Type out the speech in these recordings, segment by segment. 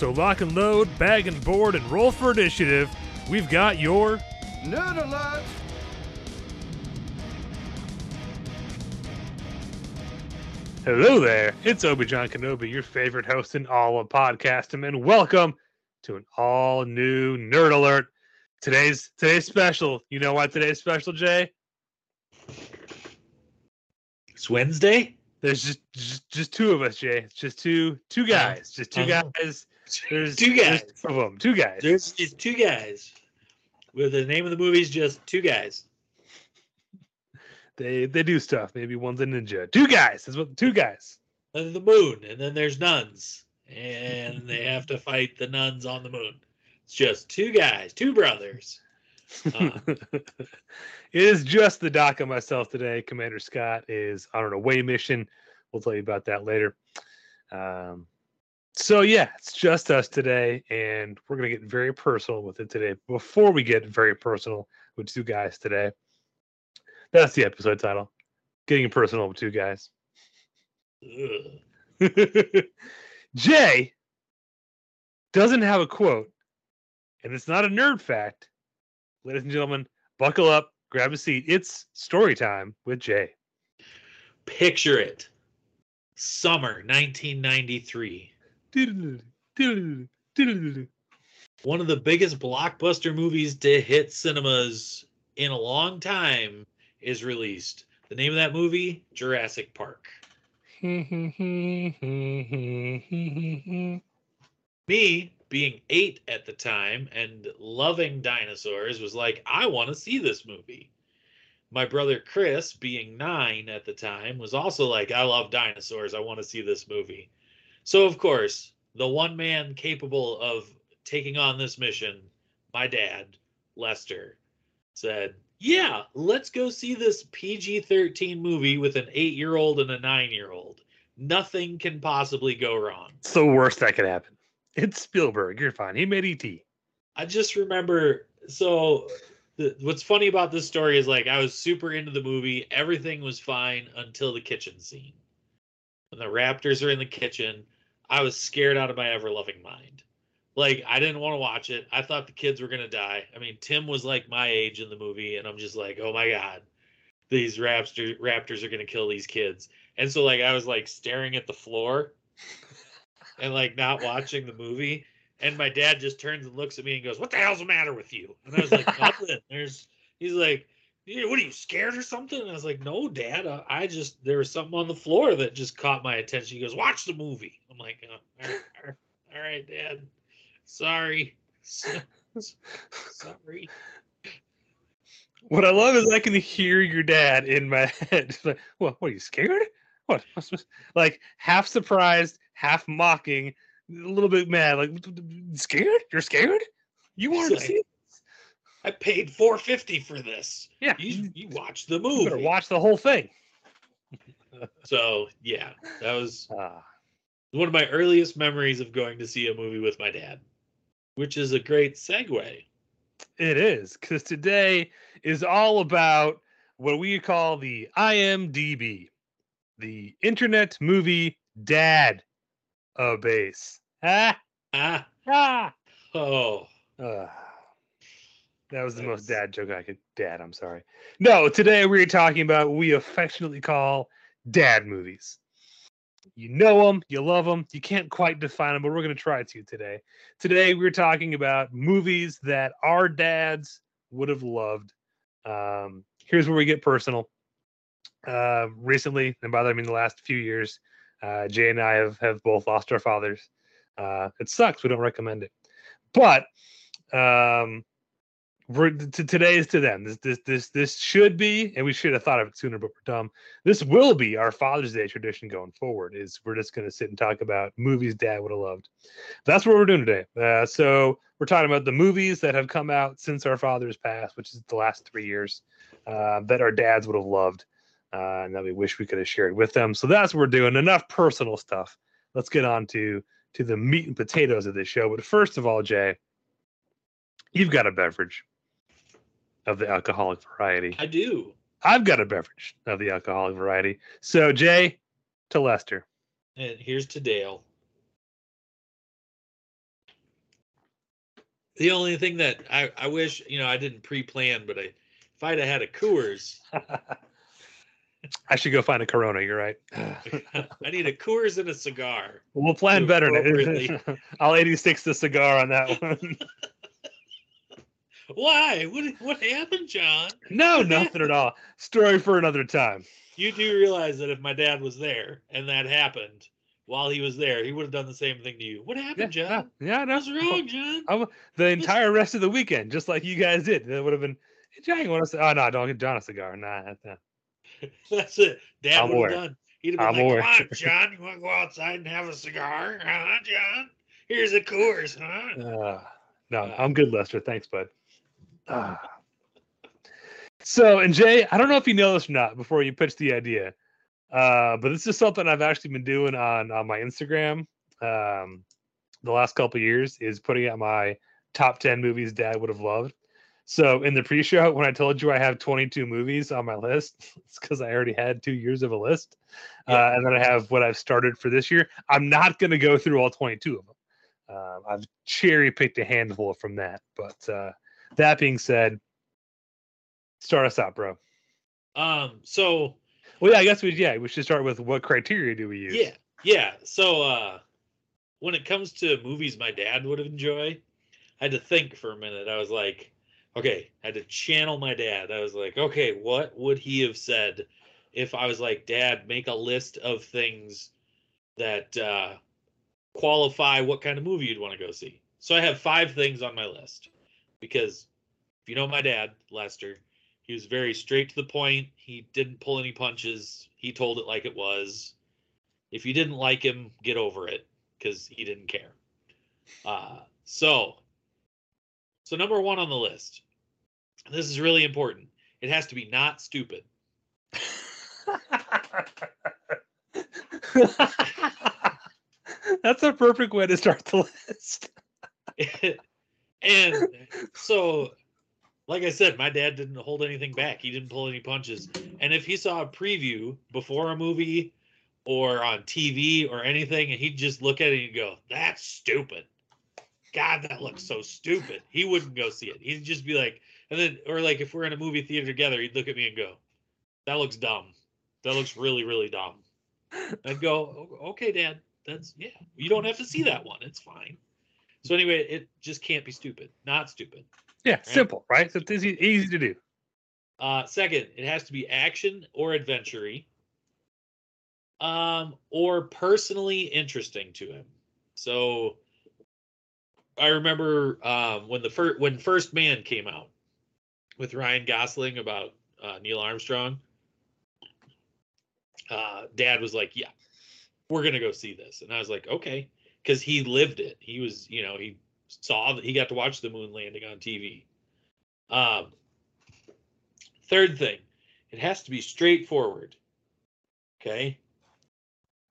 So lock and load, bag and board, and roll for initiative. We've got your Nerd alert! Hello there. It's Obi-Jon Kenobi, your favorite host in all of podcasting, and welcome to an all new Nerd Alert. Today's today's special. You know why today's special, Jay? It's Wednesday. There's just just, just two of us, Jay. It's just two two guys. Just two uh-huh. guys. There's Two there's guys. two of them. Two guys. There's just two guys. Where the name of the movie is just two guys. They they do stuff. Maybe one's a ninja. Two guys. That's what two guys. On the moon, and then there's nuns, and they have to fight the nuns on the moon. It's just two guys, two brothers. Uh, it is just the doc and myself today. Commander Scott is on an away mission. We'll tell you about that later. Um, so yeah, it's just us today, and we're gonna get very personal with it today. Before we get very personal with two guys today, that's the episode title: "Getting Personal with Two Guys." Jay doesn't have a quote, and it's not a nerd fact. Ladies and gentlemen, buckle up, grab a seat. It's story time with Jay. Picture it. Summer 1993. One of the biggest blockbuster movies to hit cinemas in a long time is released. The name of that movie, Jurassic Park. me being eight at the time and loving dinosaurs was like i want to see this movie my brother chris being nine at the time was also like i love dinosaurs i want to see this movie so of course the one man capable of taking on this mission my dad lester said yeah let's go see this pg-13 movie with an eight year old and a nine year old nothing can possibly go wrong It's the worst that could happen. It's Spielberg. You're fine. He made E.T. I just remember. So, the, what's funny about this story is like I was super into the movie. Everything was fine until the kitchen scene. When the Raptors are in the kitchen, I was scared out of my ever loving mind. Like I didn't want to watch it. I thought the kids were gonna die. I mean, Tim was like my age in the movie, and I'm just like, oh my god, these Raptor Raptors are gonna kill these kids. And so like I was like staring at the floor and like not watching the movie. And my dad just turns and looks at me and goes, "What the hell's the matter with you?" And I was like, "Nothing." There's. He's like, "Yeah, "What are you scared or something?" And I was like, "No, Dad. I, I just there was something on the floor that just caught my attention." He goes, "Watch the movie." I'm like, oh, all, right, all right, "All right, Dad. Sorry, sorry." What I love is I can hear your dad in my head. Like, what? What are you scared? What? Like half surprised, half mocking, a little bit mad. Like scared? You're scared? You wanted to see it? I paid four fifty for this. Yeah. You you watch the You movie. better watch the whole thing. So yeah, that was Ah, one of my earliest memories of going to see a movie with my dad, which is a great segue. it is because today is all about what we call the IMDb, the Internet Movie Dad a base. Ah, Ah, ah. oh, Uh, that was the most dad joke I could. Dad, I'm sorry. No, today we're talking about what we affectionately call dad movies. You know them, you love them, you can't quite define them, but we're going to try to today. Today, we're talking about movies that our dads would have loved. Um, here's where we get personal. Uh, recently, and by that I mean the last few years, uh, Jay and I have, have both lost our fathers. Uh, it sucks. We don't recommend it. But um, to, today is to them. This this this this should be, and we should have thought of it sooner, but we're dumb. This will be our Father's Day tradition going forward. Is we're just going to sit and talk about movies Dad would have loved. That's what we're doing today. Uh, so we're talking about the movies that have come out since our fathers passed, which is the last three years, uh, that our dads would have loved, uh, and that we wish we could have shared with them. So that's what we're doing. Enough personal stuff. Let's get on to to the meat and potatoes of this show. But first of all, Jay, you've got a beverage of the alcoholic variety. I do. I've got a beverage of the alcoholic variety. So, Jay to Lester. And here's to Dale. The only thing that I, I wish, you know, I didn't pre-plan, but I if I'd have had a Coors, I should go find a Corona. You're right. I need a Coors and a cigar. We'll plan better. I'll 86 the cigar on that one. Why? What what happened, John? no, nothing at all. Story for another time. You do realize that if my dad was there and that happened while he was there, he would have done the same thing to you. What happened, yeah, John? yeah, no. What's wrong, John? I'm, the entire rest of the weekend, just like you guys did. That would have been. Hey, Jay, you want to say? Oh no, don't get John a cigar. Nah, that's not. That's it. Dad I'm would have done. He'd have been I'm like. "Come on, John, you want to go outside and have a cigar, huh, John? Here's a Coors, huh?" Uh, no, I'm good, Lester. Thanks, bud. Ah. So, and Jay, I don't know if you know this or not before you pitch the idea, uh, but this is something I've actually been doing on on my Instagram um, the last couple of years is putting out my top 10 movies dad would have loved. So in the pre-show, when I told you I have 22 movies on my list, it's because I already had two years of a list, uh, and then I have what I've started for this year. I'm not going to go through all 22 of them. Um, I've cherry picked a handful from that. But uh, that being said, start us out, bro. Um. So Well, yeah, I guess we yeah we should start with what criteria do we use? yeah, yeah. So uh, when it comes to movies my dad would enjoy, I had to think for a minute. I was like, okay, I had to channel my dad. I was like, okay, what would he have said if I was like, Dad, make a list of things that uh, qualify what kind of movie you'd want to go see. So I have five things on my list because if you know my dad, Lester, he was very straight to the point. He didn't pull any punches. He told it like it was. If you didn't like him, get over it because he didn't care. Uh, so, so number one on the list. This is really important. It has to be not stupid. That's a perfect way to start the list. and so like i said my dad didn't hold anything back. He didn't pull any punches. And if he saw a preview before a movie or on tv or anything and he'd just look at it and go that's stupid. God that looks so stupid. He wouldn't go see it. He'd just be like and then or like if we're in a movie theater together he'd look at me and go that looks dumb. That looks really really dumb. I'd go okay dad. That's yeah you don't have to see that one. It's fine so anyway, it just can't be stupid. Not stupid. Yeah, simple, right? So it's easy, easy to do. Uh, second, it has to be action or adventure um, or personally interesting to him. So I remember um, when the first when First Man came out with Ryan Gosling about uh, Neil Armstrong. Uh, Dad was like, "Yeah, we're gonna go see this," and I was like, "Okay," because he lived it. He was, you know, he saw that he got to watch the moon landing on TV. Um, third thing, it has to be straightforward. Okay.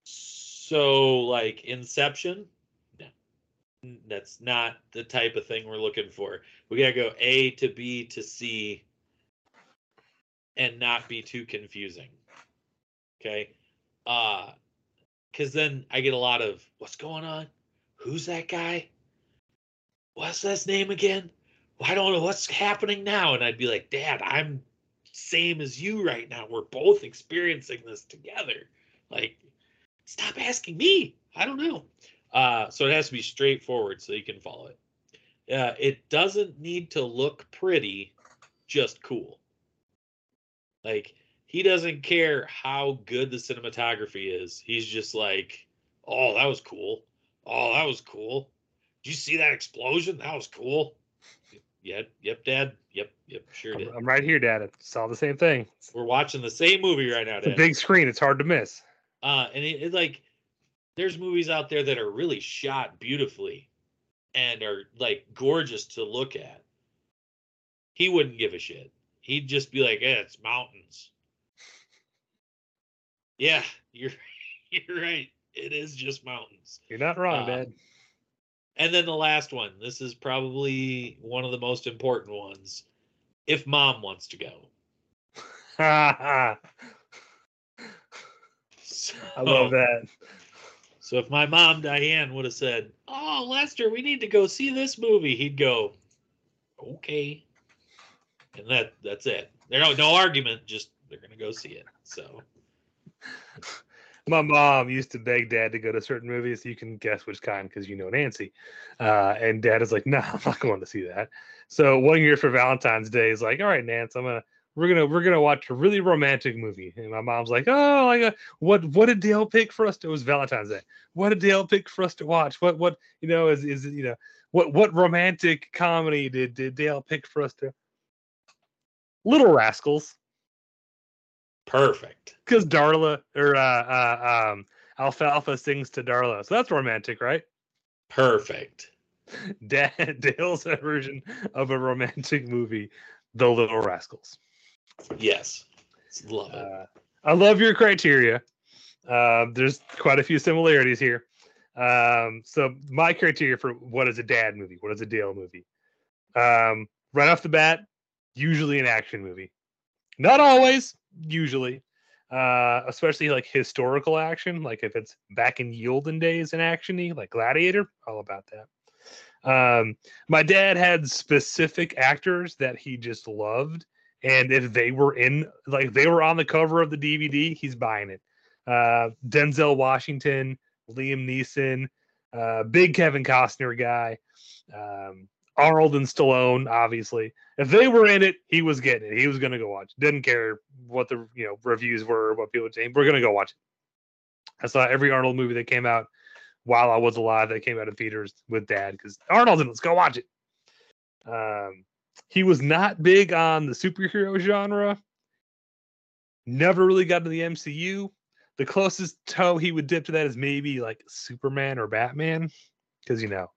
So, like Inception, no, that's not the type of thing we're looking for. We got to go A to B to C and not be too confusing. Okay. Uh, because then I get a lot of what's going on? Who's that guy? What's his name again? Well, I don't know what's happening now. And I'd be like, Dad, I'm same as you right now. We're both experiencing this together. Like, stop asking me. I don't know. Uh, so it has to be straightforward so you can follow it. Uh, it doesn't need to look pretty, just cool. Like he doesn't care how good the cinematography is. He's just like, oh, that was cool. Oh, that was cool. Did you see that explosion? That was cool. Yep, yep, Dad. Yep, yep, sure did. I'm, I'm right here, Dad. I saw the same thing. We're watching the same movie right now, It's a Dad. big screen. It's hard to miss. Uh, and it, it like there's movies out there that are really shot beautifully and are like gorgeous to look at. He wouldn't give a shit. He'd just be like, "Yeah, it's mountains." Yeah, you're you're right. It is just mountains. You're not wrong, Uh, Dad. And then the last one. This is probably one of the most important ones. If mom wants to go. so, I love that. So if my mom Diane would have said, "Oh, Lester, we need to go see this movie," he'd go, "Okay," and that that's it. There no no argument. Just they're gonna go see it. So My mom used to beg dad to go to certain movies. You can guess which kind because you know Nancy. Uh, and dad is like, no, I'm not going to see that. So one year for Valentine's Day is like, all right, Nance, I'm gonna we're gonna we're gonna watch a really romantic movie. And my mom's like, oh, like uh, what what did Dale pick for us? To, it was Valentine's Day. What did Dale pick for us to watch? What what you know is is you know what what romantic comedy did did Dale pick for us to? Little Rascals perfect. because Darla or uh, uh, um, Alfalfa sings to Darla, so that's romantic, right? Perfect. Da- Dale's version of a romantic movie, The Little Rascals. Yes. Love it. Uh, I love your criteria. Uh, there's quite a few similarities here. Um, so my criteria for what is a dad movie, what is a Dale movie? Um, right off the bat, usually an action movie. Not always, usually. Uh, especially like historical action, like if it's back in the olden days in actiony, like Gladiator, all about that. Um, my dad had specific actors that he just loved, and if they were in, like they were on the cover of the DVD, he's buying it. Uh, Denzel Washington, Liam Neeson, uh, big Kevin Costner guy, um, Arnold and Stallone, obviously. If they were in it, he was getting it. He was going to go watch. Didn't care what the you know reviews were, what people were saying. We're going to go watch it. I saw every Arnold movie that came out while I was alive that came out of theaters with Dad because Arnold it. Let's go watch it. Um, he was not big on the superhero genre. Never really got to the MCU. The closest toe he would dip to that is maybe like Superman or Batman, because you know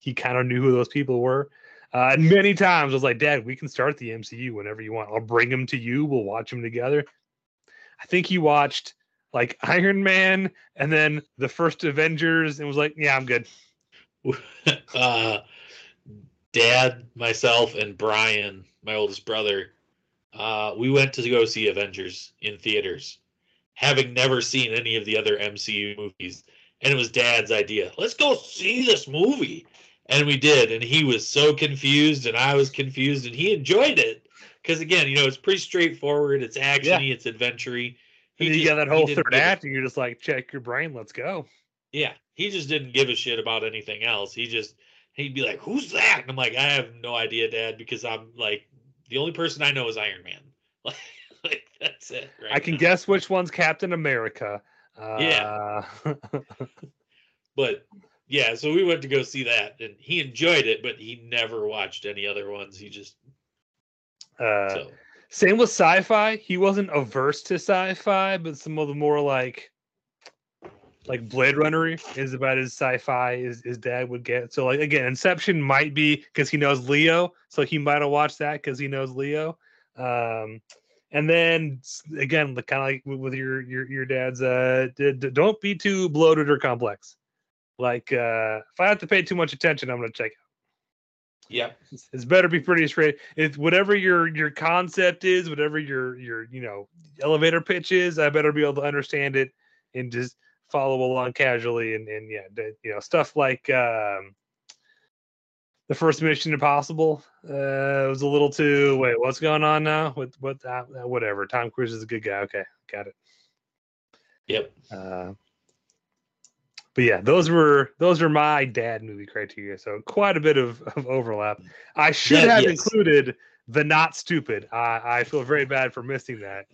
he kind of knew who those people were. Uh, and many times I was like, Dad, we can start the MCU whenever you want. I'll bring them to you. We'll watch them together. I think he watched like Iron Man and then the first Avengers and was like, Yeah, I'm good. uh, Dad, myself, and Brian, my oldest brother, uh, we went to go see Avengers in theaters, having never seen any of the other MCU movies. And it was Dad's idea. Let's go see this movie. And we did. And he was so confused, and I was confused, and he enjoyed it. Because again, you know, it's pretty straightforward. It's actiony, it's adventure-y. And He you just- got that whole third act, and you're just like, check your brain, let's go. yeah, he just didn't give a shit about anything else. He just he'd be like, "Who's that?" And I'm like, "I have no idea, Dad, because I'm like the only person I know is Iron Man. Like, like that's it. Right I can now. guess which one's Captain America. Uh, Yeah. but yeah, so we went to go see that, and he enjoyed it, but he never watched any other ones. He just uh, so Same with sci-fi. He wasn't averse to sci-fi, but some of the more like like Blade Runner is about as sci-fi as his dad would get. So like again, Inception might be because he knows Leo, so he might have watched that because he knows Leo. Um, and then again, the kind of like with- your your your dad's uh, d- d- don't be too bloated or complex. Like uh, if I have to pay too much attention, I'm gonna check out. yeah, it's, it's better be pretty straight. If whatever your your concept is, whatever your your you know elevator pitch is, I better be able to understand it and just follow along casually. And and yeah, the, you know stuff like um, the first Mission Impossible uh, was a little too. Wait, what's going on now? With what? Uh, whatever. Tom Cruise is a good guy. Okay, got it. yep. Uh, but yeah, those were those were my dad movie criteria. So quite a bit of, of overlap. I should Yeah, have yes. included the not stupid. I, I feel very bad for missing that.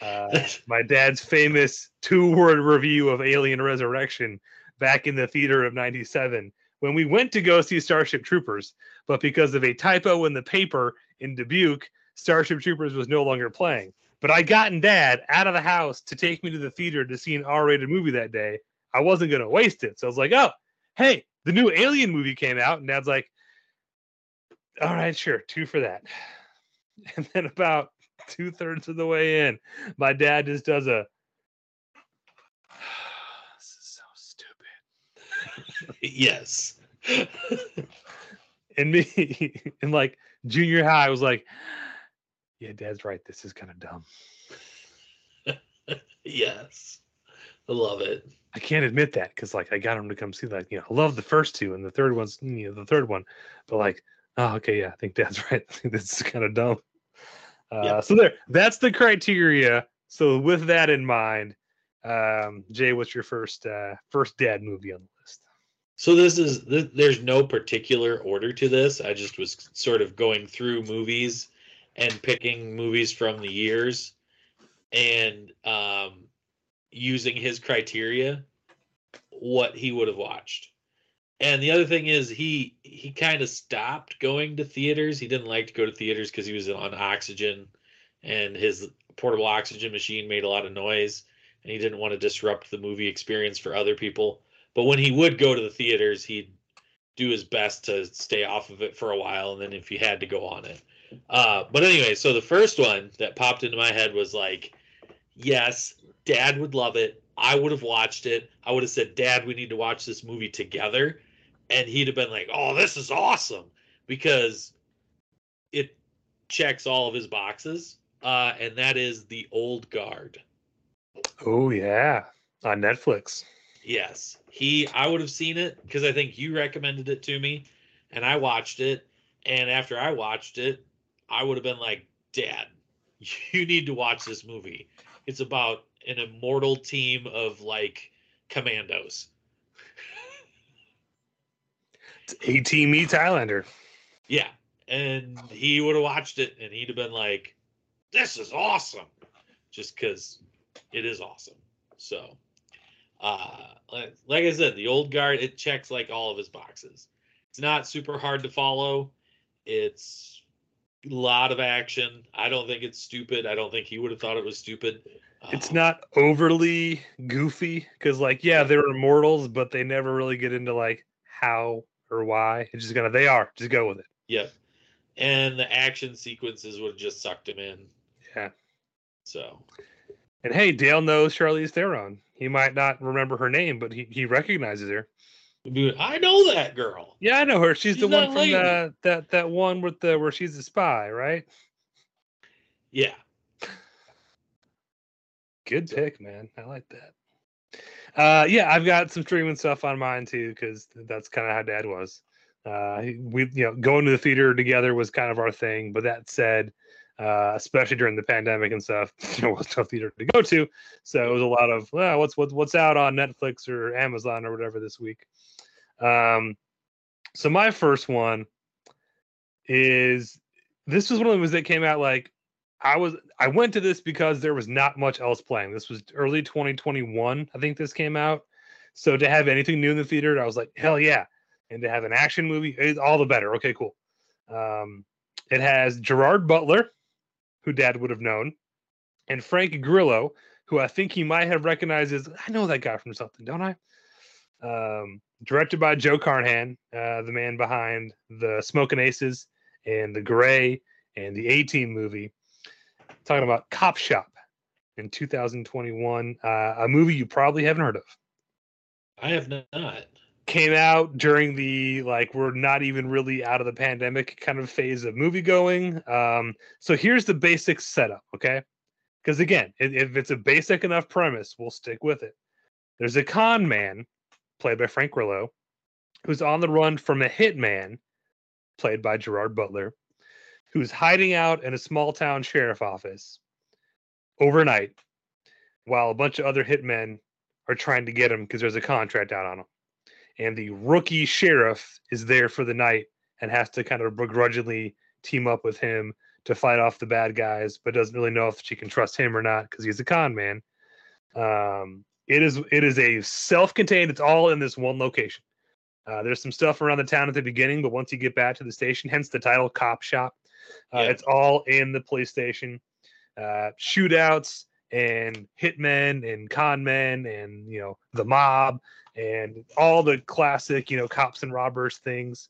Uh, my dad's famous two word review of Alien Resurrection back in the theater of 97 when we went to go see Starship Troopers, but because of a typo in the paper in Dubuque, Starship Troopers was no longer playing. But I gotten dad out of the house to take me to the theater to see an R rated movie that day. I wasn't going to waste it. So I was like, oh, hey, the new Alien movie came out. And dad's like, all right, sure, two for that. And then about two thirds of the way in, my dad just does a, this is so stupid. yes. And me, in like junior high, I was like, yeah, dad's right. This is kind of dumb. yes. I love it. I can't admit that because like I got him to come see that. You know, I love the first two and the third one's you know the third one, but like, oh okay, yeah, I think Dad's right. I think this is kind of dumb. Uh, Yep. So there, that's the criteria. So with that in mind, um, Jay, what's your first uh, first dad movie on the list? So this is th- there's no particular order to this. I just was sort of going through movies and picking movies from the years and um using his criteria what he would have watched. And the other thing is he he kind of stopped going to theaters. He didn't like to go to theaters because he was on oxygen and his portable oxygen machine made a lot of noise and he didn't want to disrupt the movie experience for other people. But when he would go to the theaters, he'd do his best to stay off of it for a while, and then if he had to go on it. Uh, but anyway, so the first one that popped into my head was like, yes, Dad would love it. I would have watched it. I would have said, Dad, we need to watch this movie together, and he'd have been like, Oh, this is awesome because it checks all of his boxes, uh, and that is the Old Guard. Oh yeah, on Netflix. Yes, he. I would have seen it because I think you recommended it to me, and I watched it. And after I watched it, I would have been like, "Dad, you need to watch this movie. It's about an immortal team of like commandos." It's A Team meets Highlander. Yeah, and he would have watched it, and he'd have been like, "This is awesome," just because it is awesome. So, uh, like, like I said, the old guard it checks like all of his boxes. It's not super hard to follow. It's lot of action. I don't think it's stupid. I don't think he would have thought it was stupid. It's Uh, not overly goofy because, like, yeah, they're immortals, but they never really get into like how or why. It's just gonna they are. Just go with it. Yep. And the action sequences would have just sucked him in. Yeah. So And hey, Dale knows Charlize Theron. He might not remember her name, but he, he recognizes her. I know that girl. Yeah, I know her. She's, the one from lady. the, that that one with the where she's a spy, right? Yeah. Good pick, man. I like that. Uh, yeah, I've got some streaming stuff on mine too because that's kind of how Dad was. Uh, we you know going to the theater together was kind of our thing. But that said, uh, especially during the pandemic and stuff, there was no theater to go to, so it was a lot of well, what's what's what's out on Netflix or Amazon or whatever this week. Um, so my first one is this was one of the movies that came out like I was I went to this because there was not much else playing. This was early 2021, I think this came out. So to have anything new in the theater, I was like, hell yeah. And to have an action movie, eh, all the better. Okay, cool. Um, it has Gerard Butler, who dad would have known, and Frank Grillo, who I think he might have recognized as I know that guy from something, don't I? Um, directed by Joe Carnahan, uh, the man behind the Smoking Aces and the Grey and the A Team movie talking about Cop Shop in 2021, uh, a movie you probably haven't heard of. I have not. Came out during the like we're not even really out of the pandemic kind of phase of movie going. Um, so here's the basic setup, okay? Because again, if, if it's a basic enough premise, we'll stick with it. There's a con man, played by Frank Grillo, who's on the run from a hitman, played by Gerard Butler, who's hiding out in a small town sheriff office overnight while a bunch of other hitmen are trying to get him because there's a contract out on him. And the rookie sheriff is there for the night and has to kind of begrudgingly team up with him to fight off the bad guys, but doesn't really know if she can trust him or not because he's a con man. Um, it is it is a self-contained. It's all in this one location. Uh, there's some stuff around the town at the beginning, but once you get back to the station, hence the title "Cop Shop," uh, Yeah. it's all in the police station. Uh, shootouts and hitmen and con men and you know the mob and all the classic you know cops and robbers things.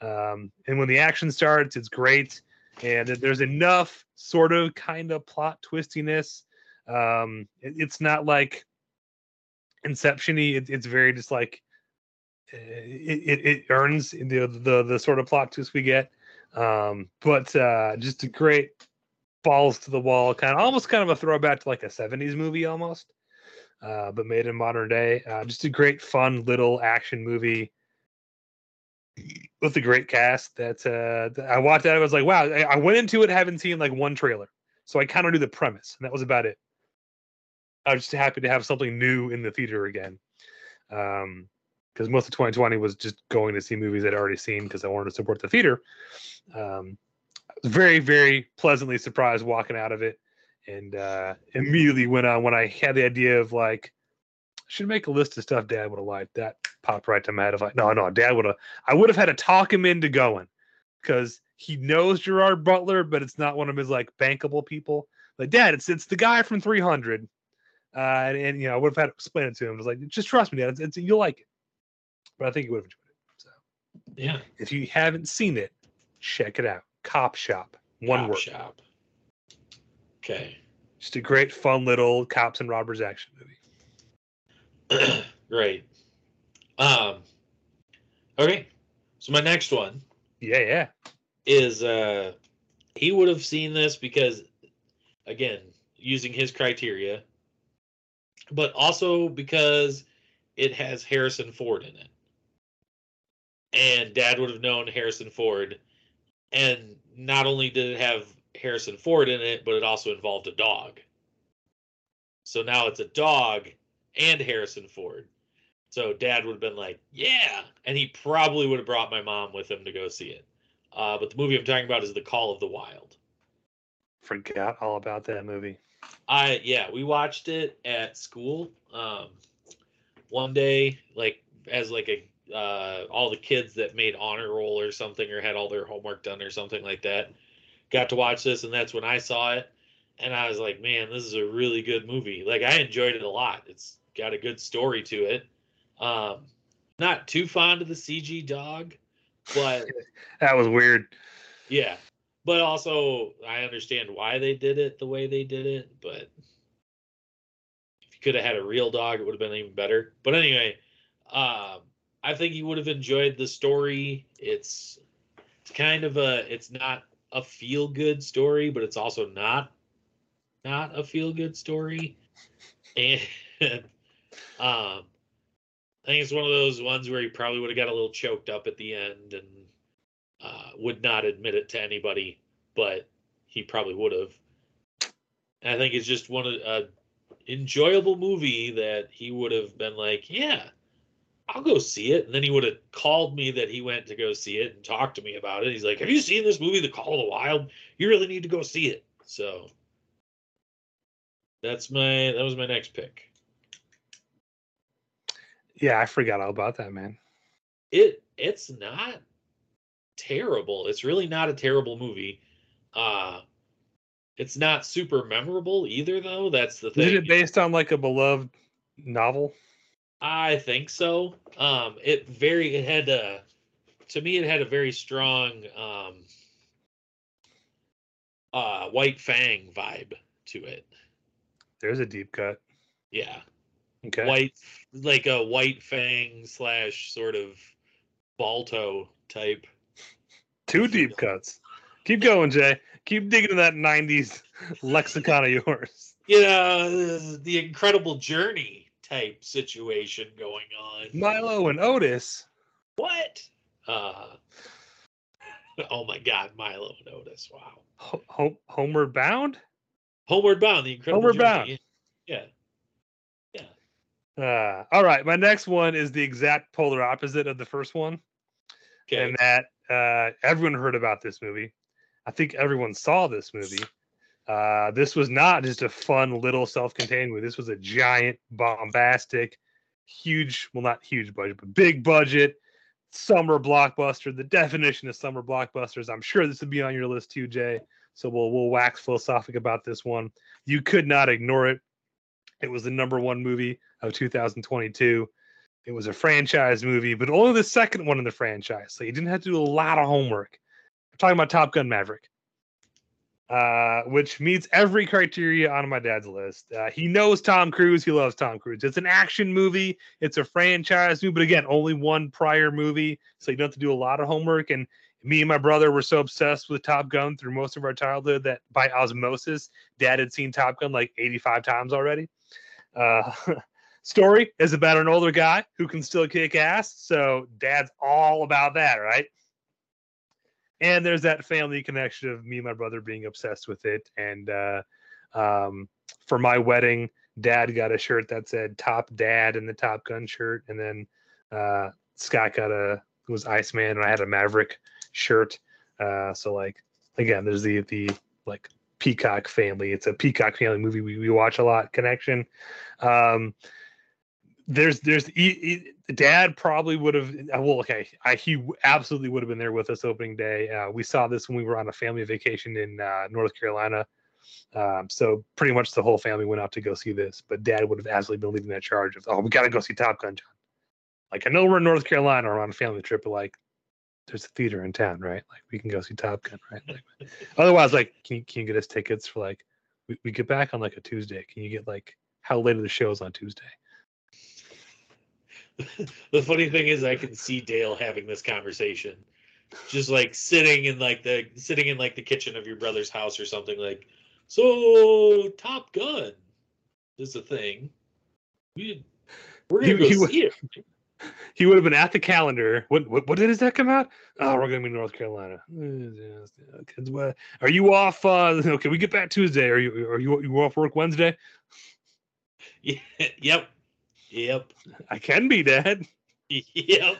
Um, and when the action starts, it's great, and there's enough sort of kind of plot twistiness. Um, it- it's not like Inception-y. It, it's very just like uh, it, it, it earns the, the the sort of plot twist we get. Um, but uh, just a great balls to the wall kind of almost kind of a throwback to like a 70s movie almost uh, but made in modern day uh, just a great fun little action movie with a great cast that uh i watched that i was like wow I went into it having seen like one trailer so i kind of knew the premise and that was about it i was just happy to have something new in the theater again. Um because most of 2020 was just going to see movies i'd already seen because i wanted to support the theater. Um I was very very pleasantly surprised walking out of it and uh immediately went on when i had the idea of like I should make a list of stuff dad would have liked. That popped right to my head. Of like no no dad would have i would have had to talk him into going because he knows gerard butler but it's not one of his like bankable people like dad it's it's the guy from 300 uh and, and you know i would have had to explain it to him I was like just trust me dad it's, it's you'll like it but i think you would have enjoyed it so Yeah. if you haven't seen it check it out cop shop one Cop word Shop. Okay. just a great fun little cops and robbers action movie Great. Um. Okay. So my next one yeah yeah is uh he would have seen this because again using his criteria but also because it has harrison ford in it. And dad would have known harrison ford. And not only did it have harrison ford in it but it also involved a dog. So now it's a dog and harrison ford. So dad would have been like yeah and he probably would have brought my mom with him to go see it. Uh, but the movie I'm talking about is The Call of the Wild. forgot all about that movie I yeah, we watched it at school. Um, one day, like as like a uh, all the kids that made honor roll or something, or had all their homework done or something like that, got to watch this, and that's when I saw it, and I was like, man, this is a really good movie. Like I enjoyed it a lot. It's got a good story to it. Um, not too fond of the CG dog, but that was weird Yeah. But also I understand why they did it the way they did it, but if you could have had a real dog, it would have been even better. But anyway, um I think you would have enjoyed the story. It's it's kind of a it's not a feel good story, but it's also not not a feel good story. And um I think it's one of those ones where he probably would have got a little choked up at the end and uh, would not admit it to anybody, but he probably would have. I think it's just one of a enjoyable movie that he would have been like, yeah, I'll go see it. And then he would have called me that he went to go see it and talked to me about it. He's like, have you seen this movie, The Call of the Wild? You really need to go see it. So that's my that was my next pick. yeah i forgot all about that man it it's not terrible. It's really not a terrible movie. Uh it's not super memorable either though. That's the thing. is it based on like a beloved novel I think so. Um it very it had a to me it had a very strong um uh white fang vibe to it. there's a deep cut Yeah. okay White like a white fang slash sort of Balto type. Two deep cuts keep going jay keep digging in that 90s lexicon of yours you know, the incredible journey type situation going on. milo and otis What? Uh, oh my God, Milo and Otis! Wow. Ho- Ho- homeward bound Homeward Bound, the incredible Homeward journey. Bound. Yeah, yeah. Uh, all right, my next one is the exact polar opposite of the first one, Okay. and that uh, everyone heard about this movie. I think everyone saw this movie. Uh, this was not just a fun little self-contained movie. This was a giant, bombastic, huge, well, not huge budget, but big budget summer blockbuster. The definition of summer blockbusters. I'm sure this would be on your list too, Jay. So we'll we'll wax philosophic about this one. You could not ignore it. It was the number one movie of 2022. It was a franchise movie, but only the second one in the franchise. So you didn't have to do a lot of homework. We're talking about Top Gun Maverick, uh, which meets every criteria on my dad's list. Uh, he knows Tom Cruise. He loves Tom Cruise. It's an action movie. It's a franchise movie, but again, only one prior movie, so you don't have to do a lot of homework. And me and my brother were so obsessed with Top Gun through most of our childhood that by osmosis, Dad had seen Top Gun like 85 times already. Uh, story is about an older guy who can still kick ass, so Dad's all about that, right? And there's that family connection of me and my brother being obsessed with it. And uh, um, for my wedding, Dad got a shirt that said "Top Dad" and the Top Gun shirt, and then uh, Scott got a was Iceman, and I had a Maverick shirt. Uh, so like again, there's the the like Peacock family. It's a Peacock family movie we, we watch a lot. Connection. Um, there's there's e- e- dad probably would have well okay I, he absolutely would have been there with us opening day. Uh, we saw this when we were on a family vacation in uh, north carolina. Um, so pretty much the whole family went out to go see this but dad would have absolutely been leading that charge of oh we gotta go see top gun john. Like i know we're in north carolina or on a family trip but like there's a theater in town right? Like we can go see top gun right? Like, otherwise like can you, can you get us tickets for like we, we get back on like a tuesday. Can you get like how late are the shows on tuesday the funny thing is, I can see Dale having this conversation, just like sitting in like the sitting in like the kitchen of your brother's house or something. Like, so Top Gun is a thing. We we're gonna He- go he would- see it. he would have been at the calendar. What what, what does that come out? Oh, we're gonna be in North Carolina. Kids, what- Are you off? Uh, okay, we get back Tuesday. Are you are you you off work Wednesday? Yeah, yep, yep, I can be, Dad. yep.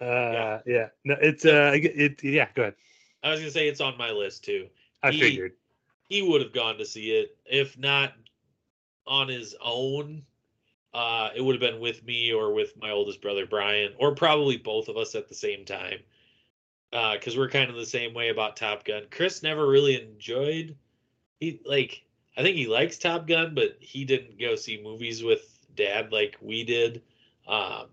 Uh, yeah. No, it's uh, it. Yeah, go ahead. I was gonna say it's on my list too. I He- figured. he would have gone to see it if not on his own uh it would have been with me or with my oldest brother brian or probably both of us at the same time uh because we're kind of the same way about top gun chris never really enjoyed he like i think he likes top gun but he didn't go see movies with dad like we did. Um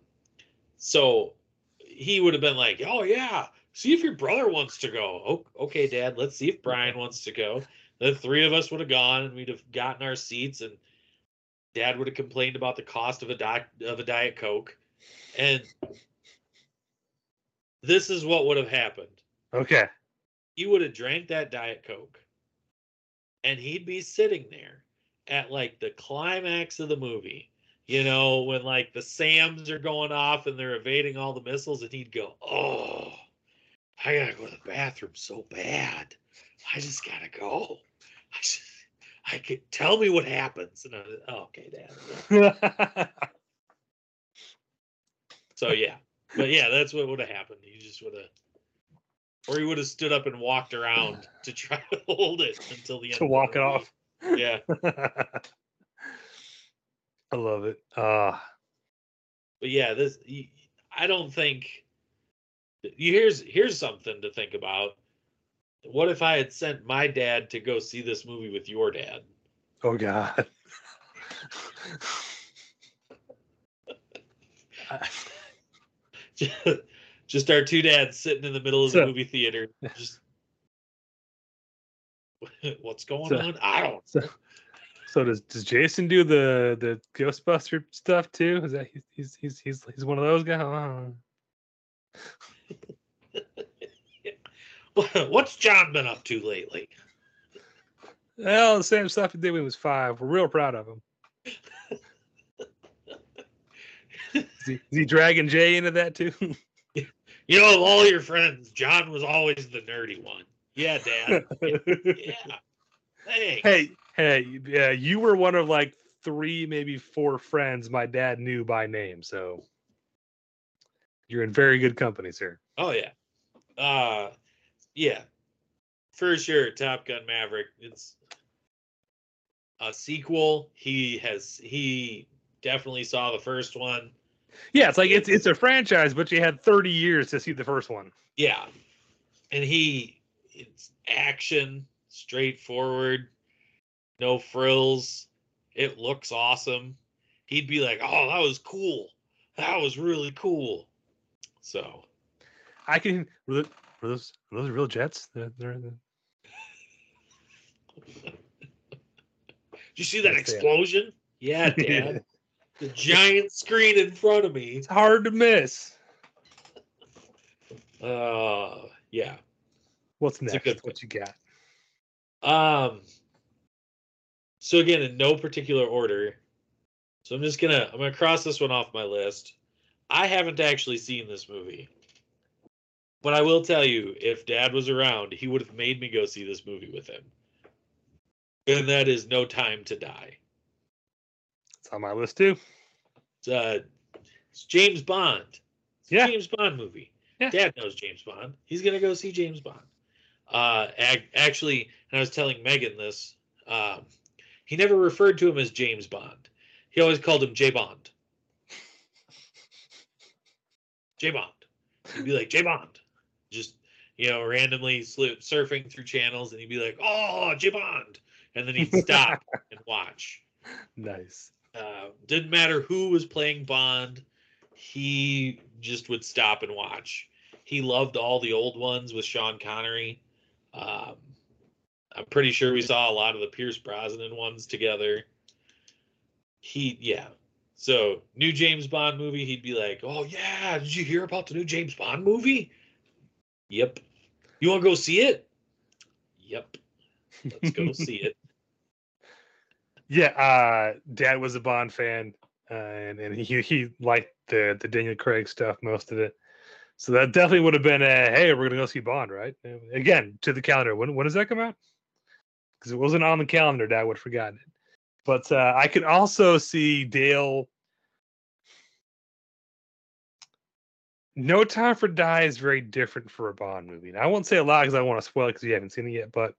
so he would have been like oh yeah see if your brother wants to go. "O- okay dad let's see if brian wants to go. The three of us would have gone and we'd have gotten our seats and dad would have complained about the cost of a doc of a diet coke. And this is what would have happened. Okay. he would have drank that diet coke and he'd be sitting there at like the climax of the movie you know when like the sams are going off and they're evading all the missiles and he'd go oh i gotta go to the bathroom so bad. I just gotta go. I, just, I could tell me what happens. And I, was, oh, okay dad. So yeah. But yeah that's what would have happened. He just would have or he would have stood up and walked around to try to hold it until the end to of the walk it off. yeah I love it. Uh but yeah this I don't think you here's here's something to think about what if i had sent my dad to go see this movie with your dad oh god. just our two dads sitting in the middle of the movie theater just what's going So- on i don't So, so does does Jason do the the Ghostbuster stuff too? Is that he's he's he's he's, he's one of those guys? What's john been up to lately Well, the same stuff he did when he was five. We're real proud of him. is, he, is he dragging Jay into that too? You know, of all your friends, John was always the nerdy one. Yeah, Dad. yeah. Hey. hey, hey, yeah, you were one of like three, maybe four friends my dad knew by name. So you're in very good company, sir. Oh yeah. Uh yeah. For sure, Top Gun Maverick. It's a sequel. He has he definitely saw the first one. Yeah, it's like it's it's a franchise, but you had 30 years to see the first one. Yeah. And he it's action, straightforward, no frills. It looks awesome. He'd be like, "Oh, that was cool. That was really cool." So, I can were, those were those real jets? They're, they're, did you see that Yes, they are. explosion? Yeah, Dad. the giant screen in front of me. it's hard to miss. Uh, yeah. What's next? what you got? Um. So again, in no particular order. So I'm just gonna I'm gonna cross this one off my list. I haven't actually seen this movie, but I will tell you, if Dad was around, he would have made me go see this movie with him. And that is No Time to Die. It's on my list too. It's, uh, it's James Bond. It's a Yeah. James Bond movie. Yeah. Dad knows James Bond. He's gonna go see James Bond. Uh, ac- actually, and I was telling Megan this. Um, he never referred to him as James Bond. He always called him J Bond. J Bond. He'd be like J Bond, just you know, randomly surfing through channels, and he'd be like, "Oh, J Bond," and then he'd stop and watch. Nice. Uh, didn't matter who was playing Bond, he just would stop and watch. He loved all the old ones with Sean Connery. Um, I'm pretty sure we saw a lot of the Pierce Brosnan ones together. He, yeah. So, new James Bond movie, he'd be like, "Oh yeah, did you hear about the new James Bond movie?" Yep. You want to go see it? Yep. Let's go see it. Yeah, uh, Dad was a Bond fan, uh, and and he he liked the the Daniel Craig stuff, most of it. So that definitely would have been a hey, we're gonna go see Bond, right? And Again, to the calendar. When when does that come out? Because it wasn't on the calendar. Dad would have forgotten it. But uh, I could also see Dale. No Time for Die is very different for a Bond movie. And I won't say a lot because I want to spoil it because you haven't seen it yet. But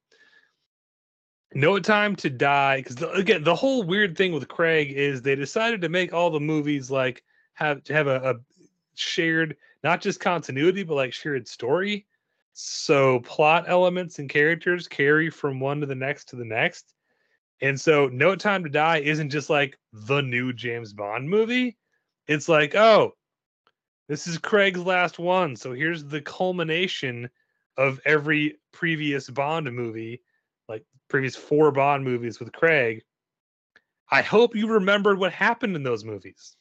No Time to Die, because again, the whole weird thing with Craig is they decided to make all the movies like have to have a, a shared, not just continuity, but like shared story. So plot elements and characters carry from one to the next to the next. And so No Time to Die isn't just like the new James Bond movie. It's like, oh, this is Craig's last one. So here's the culmination of every previous Bond movie, like previous four Bond movies with Craig. I hope you remembered what happened in those movies.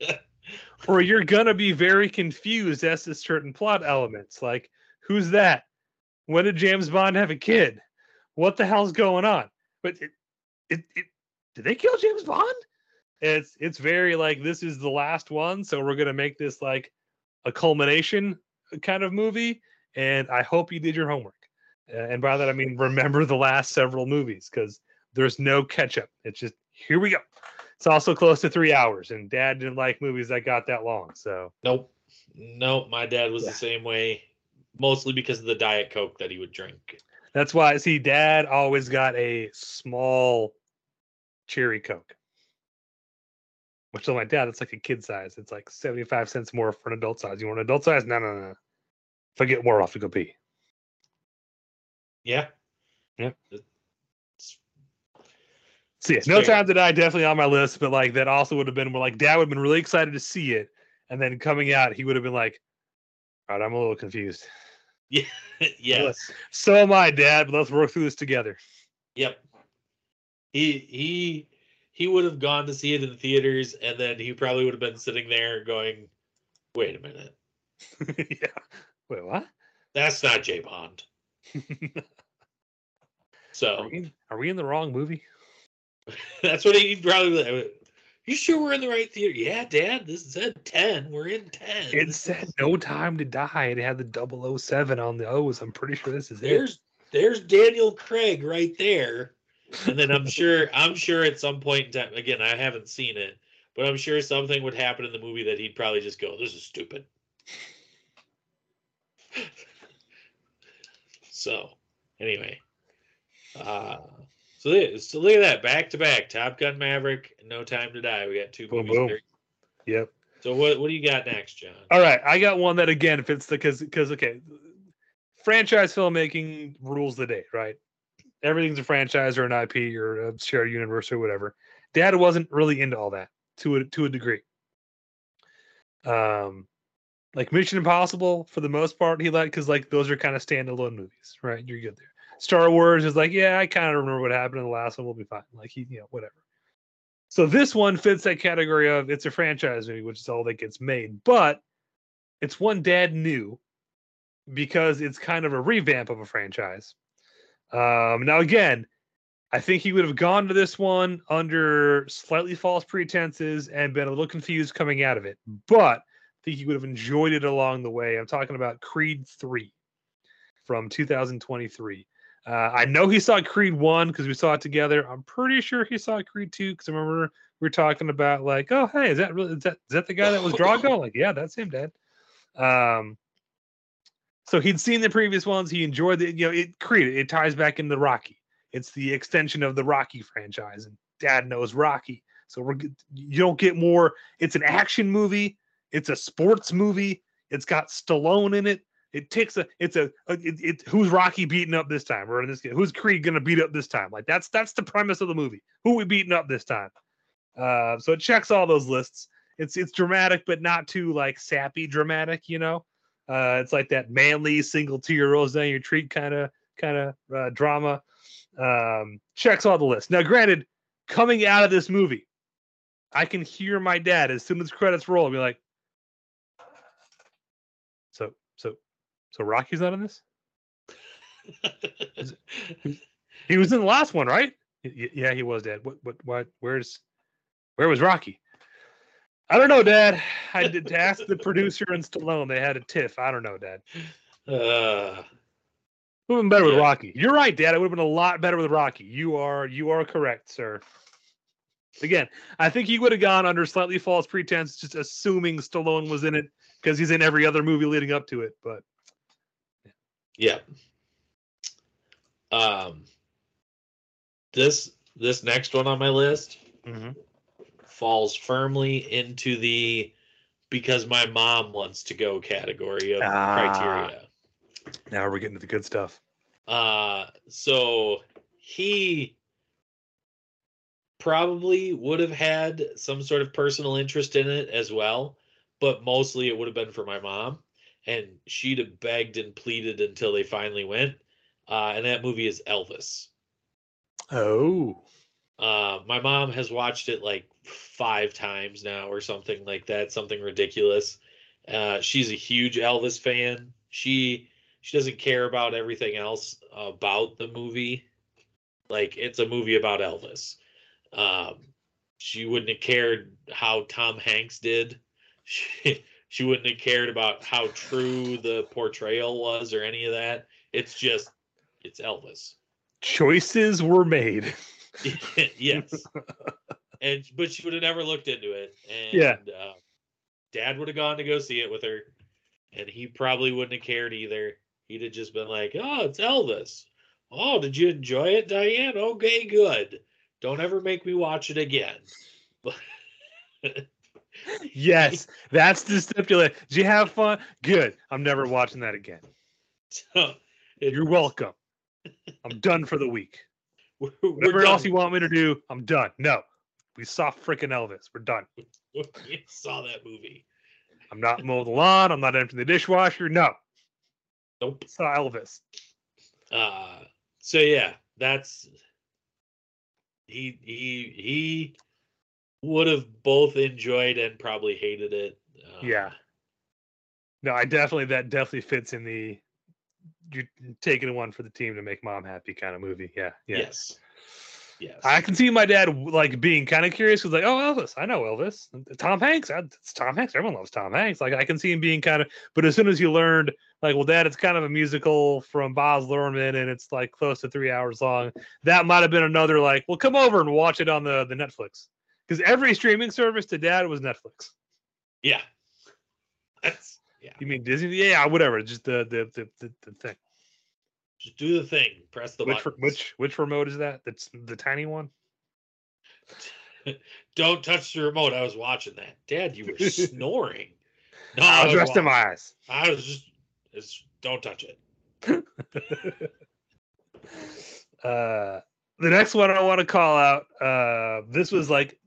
or you're going to be very confused as to certain plot elements. Like, who's that? When did James Bond have a kid? What the hell's going on? But it, it, it did they kill James Bond? It's it's very like this is the last one, so we're gonna make this like a culmination kind of movie. And I hope you did your homework. Uh, and by that I mean remember the last several movies because there's no catch up. It's just here we go. It's also close to three hours, and Dad didn't like movies that got that long. So Nope. Nope. My dad was Yeah. the same way, mostly because of the Diet Coke that he would drink. that's why see Dad always got a small cherry Coke. Which I'm like, Dad, that's like a kid size. It's like 75 cents more for an adult size. You want an adult size? No, no, no. If I get more, have to go pee. Yeah. Yeah. It's- So yeah, It's No fair. Time to Die definitely on my list, but like that also would have been where like Dad would have been really excited to see it, and then coming out, he would have been like, "All right, I'm a little confused." Yeah. yes. So am I, Dad. But let's work through this together. Yep. He he he would have gone to see it in theaters, and then he probably would have been sitting there going, "Wait a minute, yeah. Wait, what? that's not J Bond." So Are we, in, are we in the wrong movie? that's what he'd probably. You sure we're in the right theater? Yeah, Dad. This said ten. We're in ten. It said No Time to Die. It had the 007 on the O's. I'm pretty sure this is it. There's there's Daniel Craig right there. and then I'm sure I'm sure at some point in time again I haven't seen it, but I'm sure something would happen in the movie that he'd probably just go, "This is stupid." so, anyway, uh, so so look at that back to back Top Gun Maverick, No Time to Die. We got two Boom, movies. boom. there. Yep. So what what do you got next, John? All right, I got one that again fits the because because okay, franchise filmmaking rules the day, right? Everything's a franchise or an IP or a shared universe or whatever. Dad wasn't really into all that to a to a degree. Um, like Mission Impossible for the most part, he liked because like those are kind of standalone movies, right? You're good there. Star Wars is like, yeah, I kind of remember what happened in the last one. We'll be fine. Like he, you know, whatever. So this one fits that category of it's a franchise movie, which is all that gets made, but it's one dad knew because it's kind of a revamp of a franchise. Um, now again, I think he would have gone to this one under slightly false pretenses and been a little confused coming out of it, but I think he would have enjoyed it along the way. I'm talking about Creed 3 from 2023. Uh, I know he saw Creed 1 because we saw it together. I'm pretty sure he saw Creed 2 because I remember we were talking about like, oh hey, is that really is that is that the guy that was Drago? like, yeah, that's him, Dad. Um, so he'd seen the previous ones. He enjoyed the, you know, it Creed. It ties back into Rocky. It's the extension of the Rocky franchise, and Dad knows Rocky. So we're you don't get more. It's an action movie. It's a sports movie. It's got Stallone in it. It takes a. It's a. a- It, it, who's Rocky beating up this time? Or in this, who's Creed gonna beat up this time? Like that's that's the premise of the movie. Who we beating up this time? Uh, so it checks all those lists. It's it's dramatic, but not too like sappy dramatic. You know, uh, it's like that manly single tear rolls down your treat kind of kind of uh, drama. Um, checks all the lists. Now, granted, coming out of this movie, I can hear my dad as soon as credits roll, be like, "So, so, so Rocky's not in this? He was in the last one, right? Yeah, he was, Dad. What, what, what? Where's, where was Rocky? I don't know, Dad. I did to ask the producer and Stallone. They had a tiff. I don't know, Dad. Uh, Would have been better with Rocky. You're right, Dad. It would have been a lot better with Rocky. You are you are correct, sir. Again, I think he would have gone under slightly false pretense, just assuming Stallone was in it because he's in every other movie leading up to it. But yeah. Um, this this next one on my list falls firmly into the because my mom wants to go category of Ah. criteria. now we're getting to the good stuff. Uh, so he probably would have had some sort of personal interest in it as well, but mostly it would have been for my mom, and she'd have begged and pleaded until they finally went. Uh, and that movie is Elvis. Oh, Uh, my mom has watched it like five times now or something like that, something ridiculous. Uh, she's a huge Elvis fan. She she doesn't care about everything else about the movie. Like it's a movie about Elvis. Um, she wouldn't have cared how Tom Hanks did. She she wouldn't have cared about how true the portrayal was or any of that. It's just it's Elvis. choices were made. yes. and but she would have never looked into it. And Yeah. uh, dad would have gone to go see it with her, and he probably wouldn't have cared either. He'd have just been like, "Oh, it's Elvis. Oh, did you enjoy it, Diane? Okay, good. Don't ever make me watch it again." yes, that's the stipulation. Did you have fun? Good. I'm never watching that again. so You're welcome. I'm done for the week. we're, we're Whatever done. else you want me to do, I'm done. No, we saw freaking Elvis. We're done. we saw that movie. I'm not mowing the lawn. I'm not emptying the dishwasher. No, Nope. saw Elvis. Uh so yeah, that's he he he would have both enjoyed and probably hated it. Uh, Yeah. No, I definitely that definitely fits in the you're taking one for the team to make mom happy kind of movie. Yeah, yeah. Yes. Yes. I can see my dad like being kind of curious because like, oh Elvis, I know Elvis. Tom Hanks, I- it's Tom Hanks. Everyone loves Tom Hanks. Like I can see him being kind of. But as soon as you learned, like, well, Dad, it's kind of a musical from Baz Luhrmann, and it's like close to three hours long. That might have been another like, well, come over and watch it on the the Netflix because every streaming service to Dad was Netflix. yeah. That's yeah. You mean Disney? Yeah, whatever. Just the the the, the, the thing. Just do the thing. Press the Which button. which which remote is that? That's the tiny one. Don't touch the remote. I was watching that. Dad, you were snoring. No, I was was resting my eyes. I was just. It's, don't touch it. uh the next one I want to call out, uh this was like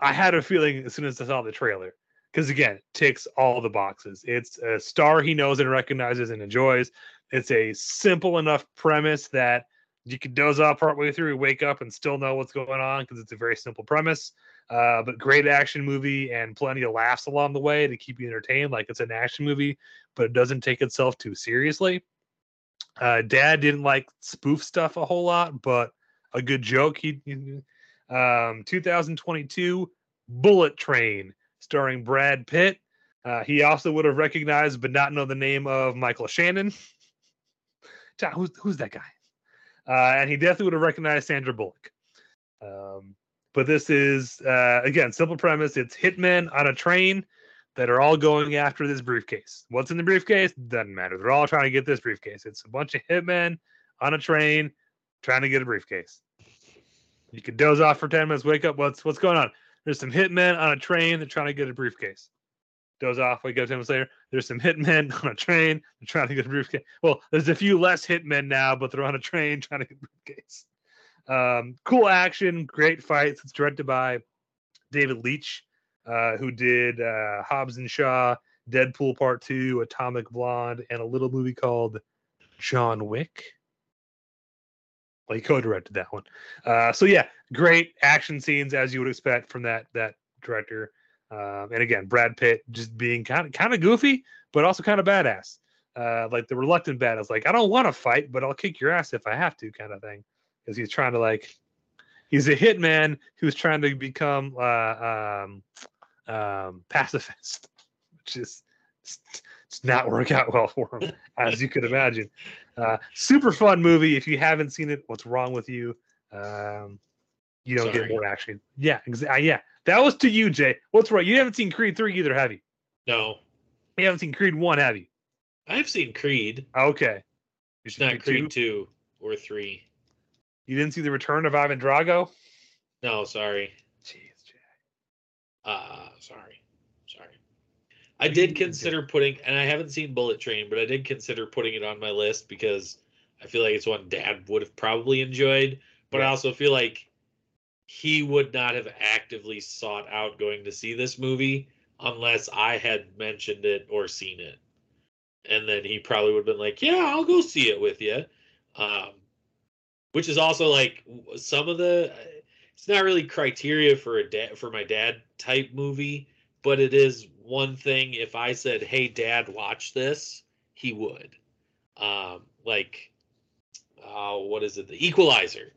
I had a feeling as soon as I saw the trailer. Because again, ticks all the boxes. It's a star he knows and recognizes and enjoys. It's a simple enough premise that you could doze off partway through, wake up, and still know what's going on because it's a very simple premise. Uh, but great action movie and plenty of laughs along the way to keep you entertained. Like it's an action movie, but it doesn't take itself too seriously. Uh, Dad didn't like spoof stuff a whole lot, but a good joke. He, he- um, 2022 Bullet Train, starring Brad Pitt. Uh, he also would have recognized, but not know the name of Michael Shannon. Who's who's that guy? Uh, and he definitely would have recognized Sandra Bullock. Um, but this is uh, again simple premise. It's hitmen on a train that are all going after this briefcase. What's in the briefcase doesn't matter. They're all trying to get this briefcase. It's a bunch of hitmen on a train trying to get a briefcase. You could doze off for 10 minutes, wake up. What's what's going on? There's some hitmen on a train. They're trying to get a briefcase. Doze off, wake up 10 minutes later. There's some hitmen on a train. They're trying to get a briefcase. Well, there's a few less hitmen now, but they're on a train trying to get a briefcase. Um, cool action, great fights. It's directed by David Leitch, uh, who did uh, Hobbs and Shaw, Deadpool Part Two, Atomic Blonde, and a little movie called John Wick. He co-directed that one. Uh, so yeah, great action scenes as you would expect from that that director. Um, and again, Brad Pitt just being kind of kind of goofy, but also kind of badass. Uh, like the reluctant badass, like I don't want to fight, but I'll kick your ass if I have to, kind of thing. Because he's trying to like, he's a hitman who's trying to become uh, um, um, pacifist, which is it's, not work out well for him, as you could imagine. Uh, super fun movie. If you haven't seen it, what's wrong with you? Um, you don't get more action. Yeah, exactly. Yeah, that was to you, Jay. What's wrong? You haven't seen Creed three either, have you? No, You haven't seen Creed one, have you? I've seen Creed. Okay. It's not Creed two. two or three. You didn't see the return of Ivan Drago? No, sorry. Jeez, Jay. Uh sorry. Sorry. I did consider putting and I haven't seen Bullet Train, but I did consider putting it on my list because I feel like it's one dad would have probably enjoyed, but I also feel like he would not have actively sought out going to see this movie unless I had mentioned it or seen it. And then he probably would have been like, "Yeah, I'll go see it with you." Um which is also like some of the it's not really criteria for a dad for my dad type movie, but it is one thing if I said, "Hey dad, watch this," he would. Um like uh what is it? The Equalizer.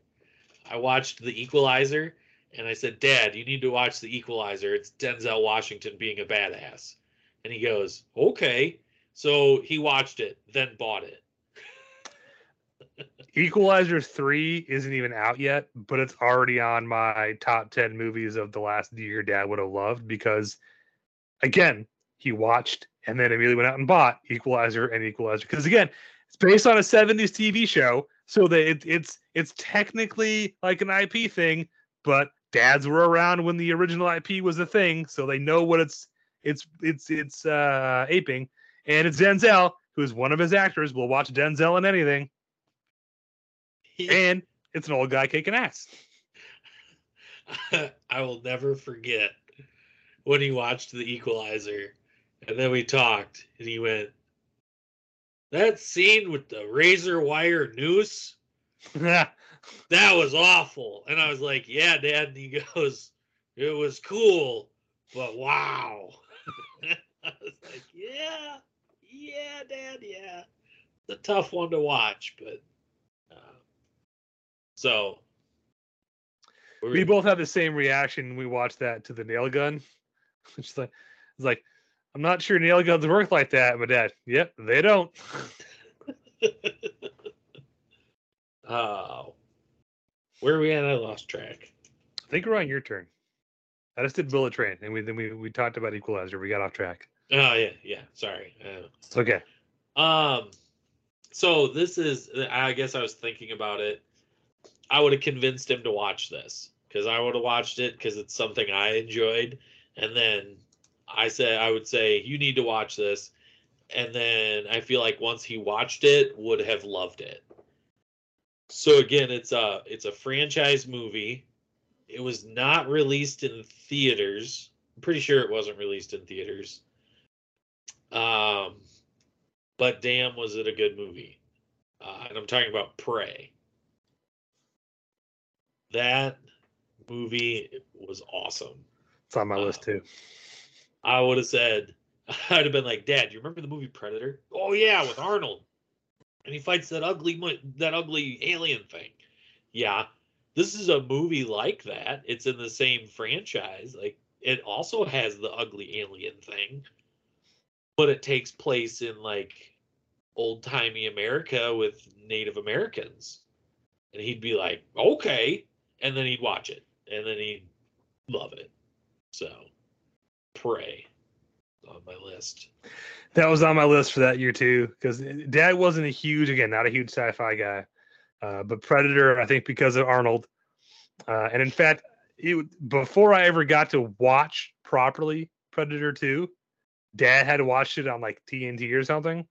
I watched The Equalizer and I said, "Dad, you need to watch The Equalizer. It's Denzel Washington being a badass." And he goes, "Okay." So he watched it, then bought it. Equalizer 3 isn't even out yet, but it's already on my top 10 movies of the last year dad would have loved because, again, he watched and then immediately went out and bought Equalizer and Equalizer. Because, again, it's based on a 70s TV show. So that it, it's it's technically like an IP thing, but dads were around when the original IP was a thing, so they know what it's it's it's it's uh aping. And it's Denzel, who's one of his actors. will watch Denzel in anything and it's an old guy kicking ass. I will never forget when he watched The Equalizer, and then we talked, and he went, "That scene with the razor wire noose, that was awful." And I was like, "Yeah, Dad." And he goes, "It was cool, but wow." I was like, "Yeah, yeah, Dad, yeah." It's a tough one to watch, but uh, so we both have the same reaction when we watched that to the nail gun. It's like, it's like, I'm not sure nail guns work like that, but dad, yep, they don't. Oh, where are we at? I lost track. I think we're on your turn. I just did Bullet Train, and we then we, we talked about Equalizer. We got off track. Oh yeah, yeah. Sorry. Uh, It's okay. Um, so this is, I guess I was thinking about it. I would have convinced him to watch this because I would have watched it because it's something I enjoyed. And then I said, I would say, you need to watch this. And then I feel like once he watched it, would have loved it. So again, it's a it's a franchise movie. It was not released in theaters. I'm pretty sure it wasn't released in theaters. Um, but damn, was it a good movie? Uh, and I'm talking about Prey. That movie was awesome. It's on my Uh, list too. I would have said, I'd have been like, Dad, you remember the movie Predator? Oh yeah, with Arnold, and he fights that ugly, that ugly alien thing. Yeah, this is a movie like that. It's in the same franchise. Like it also has the ugly alien thing, but it takes place in like old timey America with Native Americans, and he'd be like, okay, and then he'd watch it, and then he'd love it. So, Prey on my list. That was on my list for that year too, because Dad wasn't a huge, again, not a huge sci-fi guy, uh, but Predator, I think, because of Arnold, uh, and in fact, it, before I ever got to watch properly Predator Two, Dad had watched it on like TNT or something,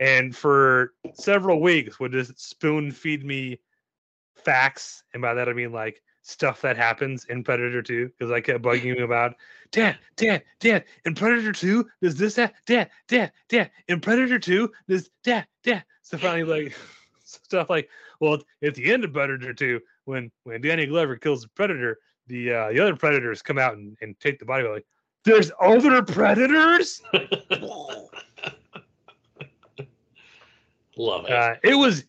and for several weeks would just spoon feed me facts, and by that I mean like stuff that happens in Predator 2 because I kept bugging him about Dad, Dad, Dad, in Predator 2, does this that Dad, Dad, Dad, in Predator 2, does Dad, Dad. So finally like stuff like, well, at the end of Predator 2, when when Danny Glover kills the predator, the uh the other predators come out and, and take the body like there's other predators. Love it. Uh, it was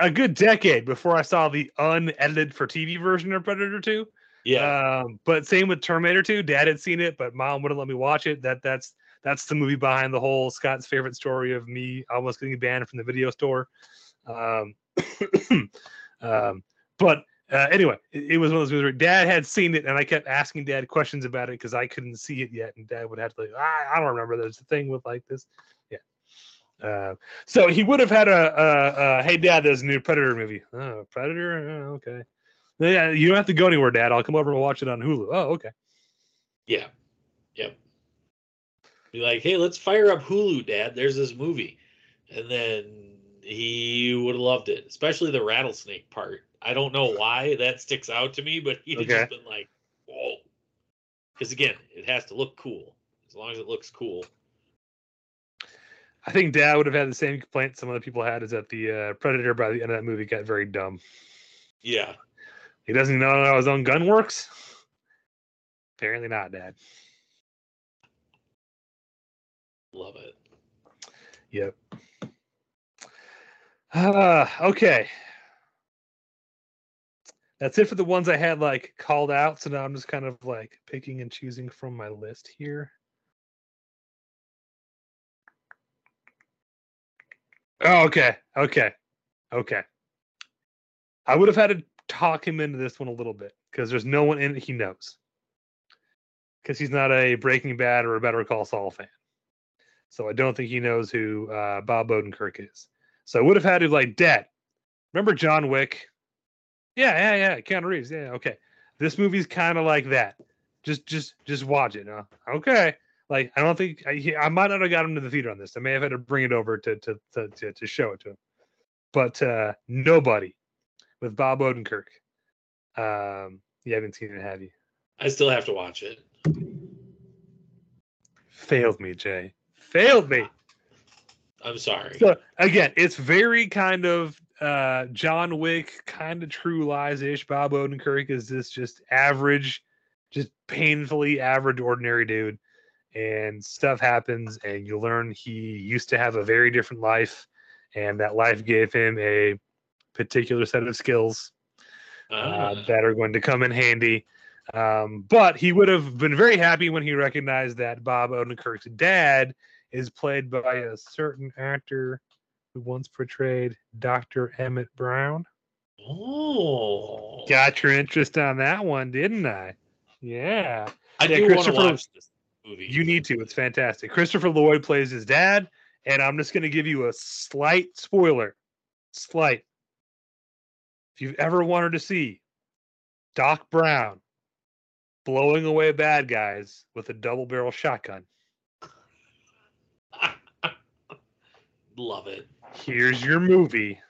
a good decade before I saw the unedited for TV version of Predator 2. yeah. Um, but same with Terminator 2. Dad had seen it, but mom wouldn't let me watch it. That that's that's the movie behind the whole Scott's favorite story of me almost getting banned from the video store. Um, um, but uh, anyway, it, it was one of those movies where Dad had seen it, and I kept asking Dad questions about it because I couldn't see it yet, and Dad would have to like, I, I don't remember. There's a thing with like this. Uh, so he would have had a, a, a hey Dad, there's a new Predator movie. Oh, Predator, oh, okay. Yeah, you don't have to go anywhere, Dad. I'll come over and watch it on Hulu. Oh, okay. yeah. Yep. Be like, hey, let's fire up Hulu, Dad. There's this movie. And then he would have loved it, especially the rattlesnake part. I don't know why that sticks out to me, but he'd Okay. just been like, whoa. Because again, it has to look cool. As long as it looks cool. I think Dad would have had the same complaint some other people had is that the uh, Predator by the end of that movie got very dumb. Yeah. He doesn't know how his own gun works. Apparently not, Dad. Love it. Yep. Uh, okay. That's it for the ones I had like called out. So now I'm just kind of like picking and choosing from my list here. Oh, okay. Okay. Okay. I would have had to talk him into this one a little bit because there's no one in it he knows. Because he's not a Breaking Bad or a Better Call Saul fan. So I don't think he knows who uh, Bob Odenkirk is. So I would have had to like, Dad, remember John Wick? Yeah, yeah, yeah. Keanu Reeves. Yeah, okay. This movie's kind of like that. Just, just, just watch it. Huh? Okay. Like I don't think I, I might not have got him to the theater on this. I may have had to bring it over to to to to, to show it to him. But uh nobody with Bob Odenkirk. Um, you haven't seen it, have you? I still have to watch it. Failed me, Jay. Failed me. I'm sorry. So again, it's very kind of uh John Wick, kind of True Lies ish. Bob Odenkirk is this just average, just painfully average, ordinary dude, and stuff happens, and you learn he used to have a very different life, and that life gave him a particular set of skills. uh, Ah. that are going to come in handy. Um, but he would have been very happy when he recognized that Bob Odenkirk's dad is played by a certain actor who once portrayed Dr. Emmett Brown. Oh, Got your interest on that one, didn't I? Yeah. I yeah, do want to Christopher- watch this movie. You need to. It's fantastic. Christopher Lloyd plays his dad, and I'm just going to give you a slight spoiler. Slight. If you've ever wanted to see Doc Brown blowing away bad guys with a double barrel shotgun, Love it. here's your movie.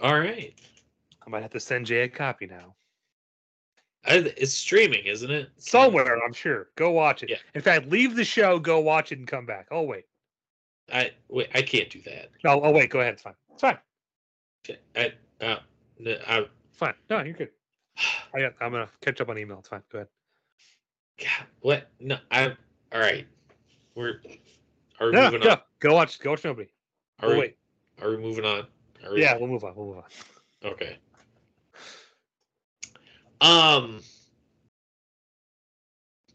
All right, I might have to send Jay a copy now. I, it's streaming, isn't it? Somewhere, I'm sure. Go watch it. Yeah. In fact, leave the show, go watch it, and come back. Oh, wait. I wait. I can't do that. No, oh, wait. Go ahead. It's fine. It's fine. Okay, I, uh, I, fine. No, you're good. I got, I'm to catch up on email. It's fine. Go ahead. God, what? No, I. All right, we're. Are we No, moving go. on? Go watch. Go watch nobody. Are We'll we? wait. Are we moving on? Are we- Yeah, we'll move on. We'll move on. Okay. Um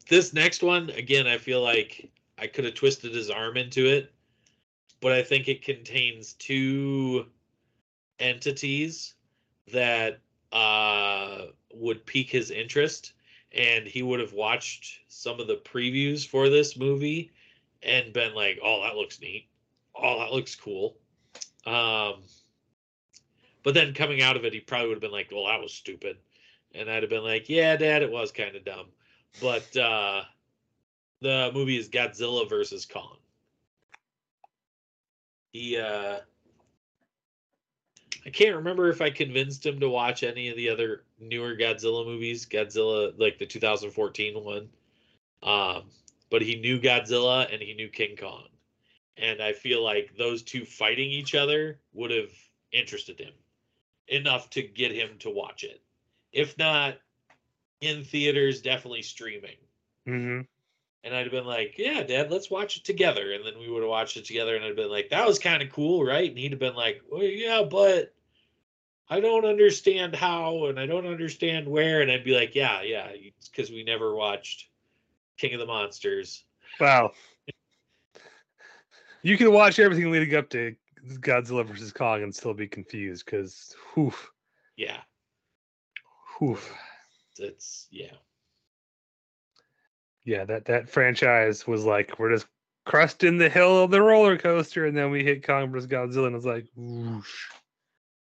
this next one again I feel like I could have twisted his arm into it, but I think it contains two entities that uh would pique his interest and he would have watched some of the previews for this movie and been like, "Oh, that looks neat. Oh, that looks cool." Um but then coming out of it, he probably would have been like, "Well, that was stupid," and I'd have been like, "Yeah, Dad, it was kind of dumb." But uh, the movie is Godzilla versus Kong. He, uh, I can't remember if I convinced him to watch any of the other newer Godzilla movies. Godzilla, like the 2014 one, um, but he knew Godzilla and he knew King Kong, and I feel like those two fighting each other would have interested him enough to get him to watch it. If not in theaters, definitely streaming. Mm-hmm. And I'd have been like, "Yeah, Dad, let's watch it together." And then we would have watched it together, and I'd been like, "That was kind of cool, right?" And he'd have been like, "Well, yeah, but I don't understand how, and I don't understand where." And I'd be like, "Yeah, yeah, because we never watched King of the Monsters." Wow. You can watch everything leading up to Godzilla versus Kong and still be confused because, whew, Yeah, whew. it's yeah. yeah, that that franchise was like we're just crusting the hill of the roller coaster, and then we hit Kong versus Godzilla, and it's like, whoosh.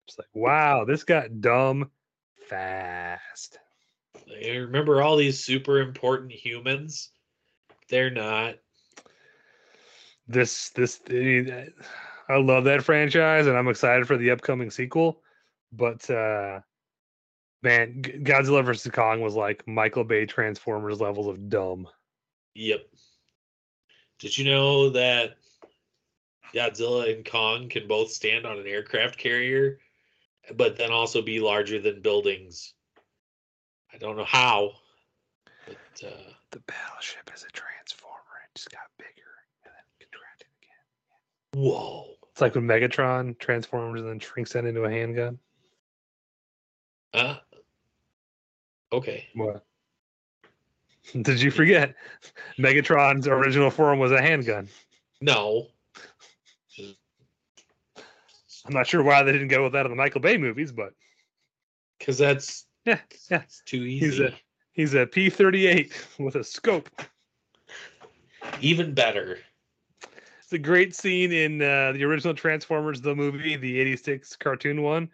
It's like, wow, this got dumb fast. I remember all these super important humans. They're not. This this I I love that franchise, and I'm excited for the upcoming sequel. But uh man, G- Godzilla versus Kong was like Michael Bay Transformers levels of dumb. Yep. Did you know that Godzilla and Kong can both stand on an aircraft carrier, but then also be larger than buildings? I don't know how, but uh, The battleship is a transformer; it just got bigger and then contracted again. whoa. It's like when Megatron transforms and then shrinks that into a handgun. Uh, okay. What? Did you forget? Megatron's original form was a handgun. No. I'm not sure why they didn't go with that in the Michael Bay movies, but Because that's yeah, yeah. it's too He's easy. a he's a P38 with a scope. Even better. It's a great scene in uh, the original Transformers the movie, the '86 cartoon one,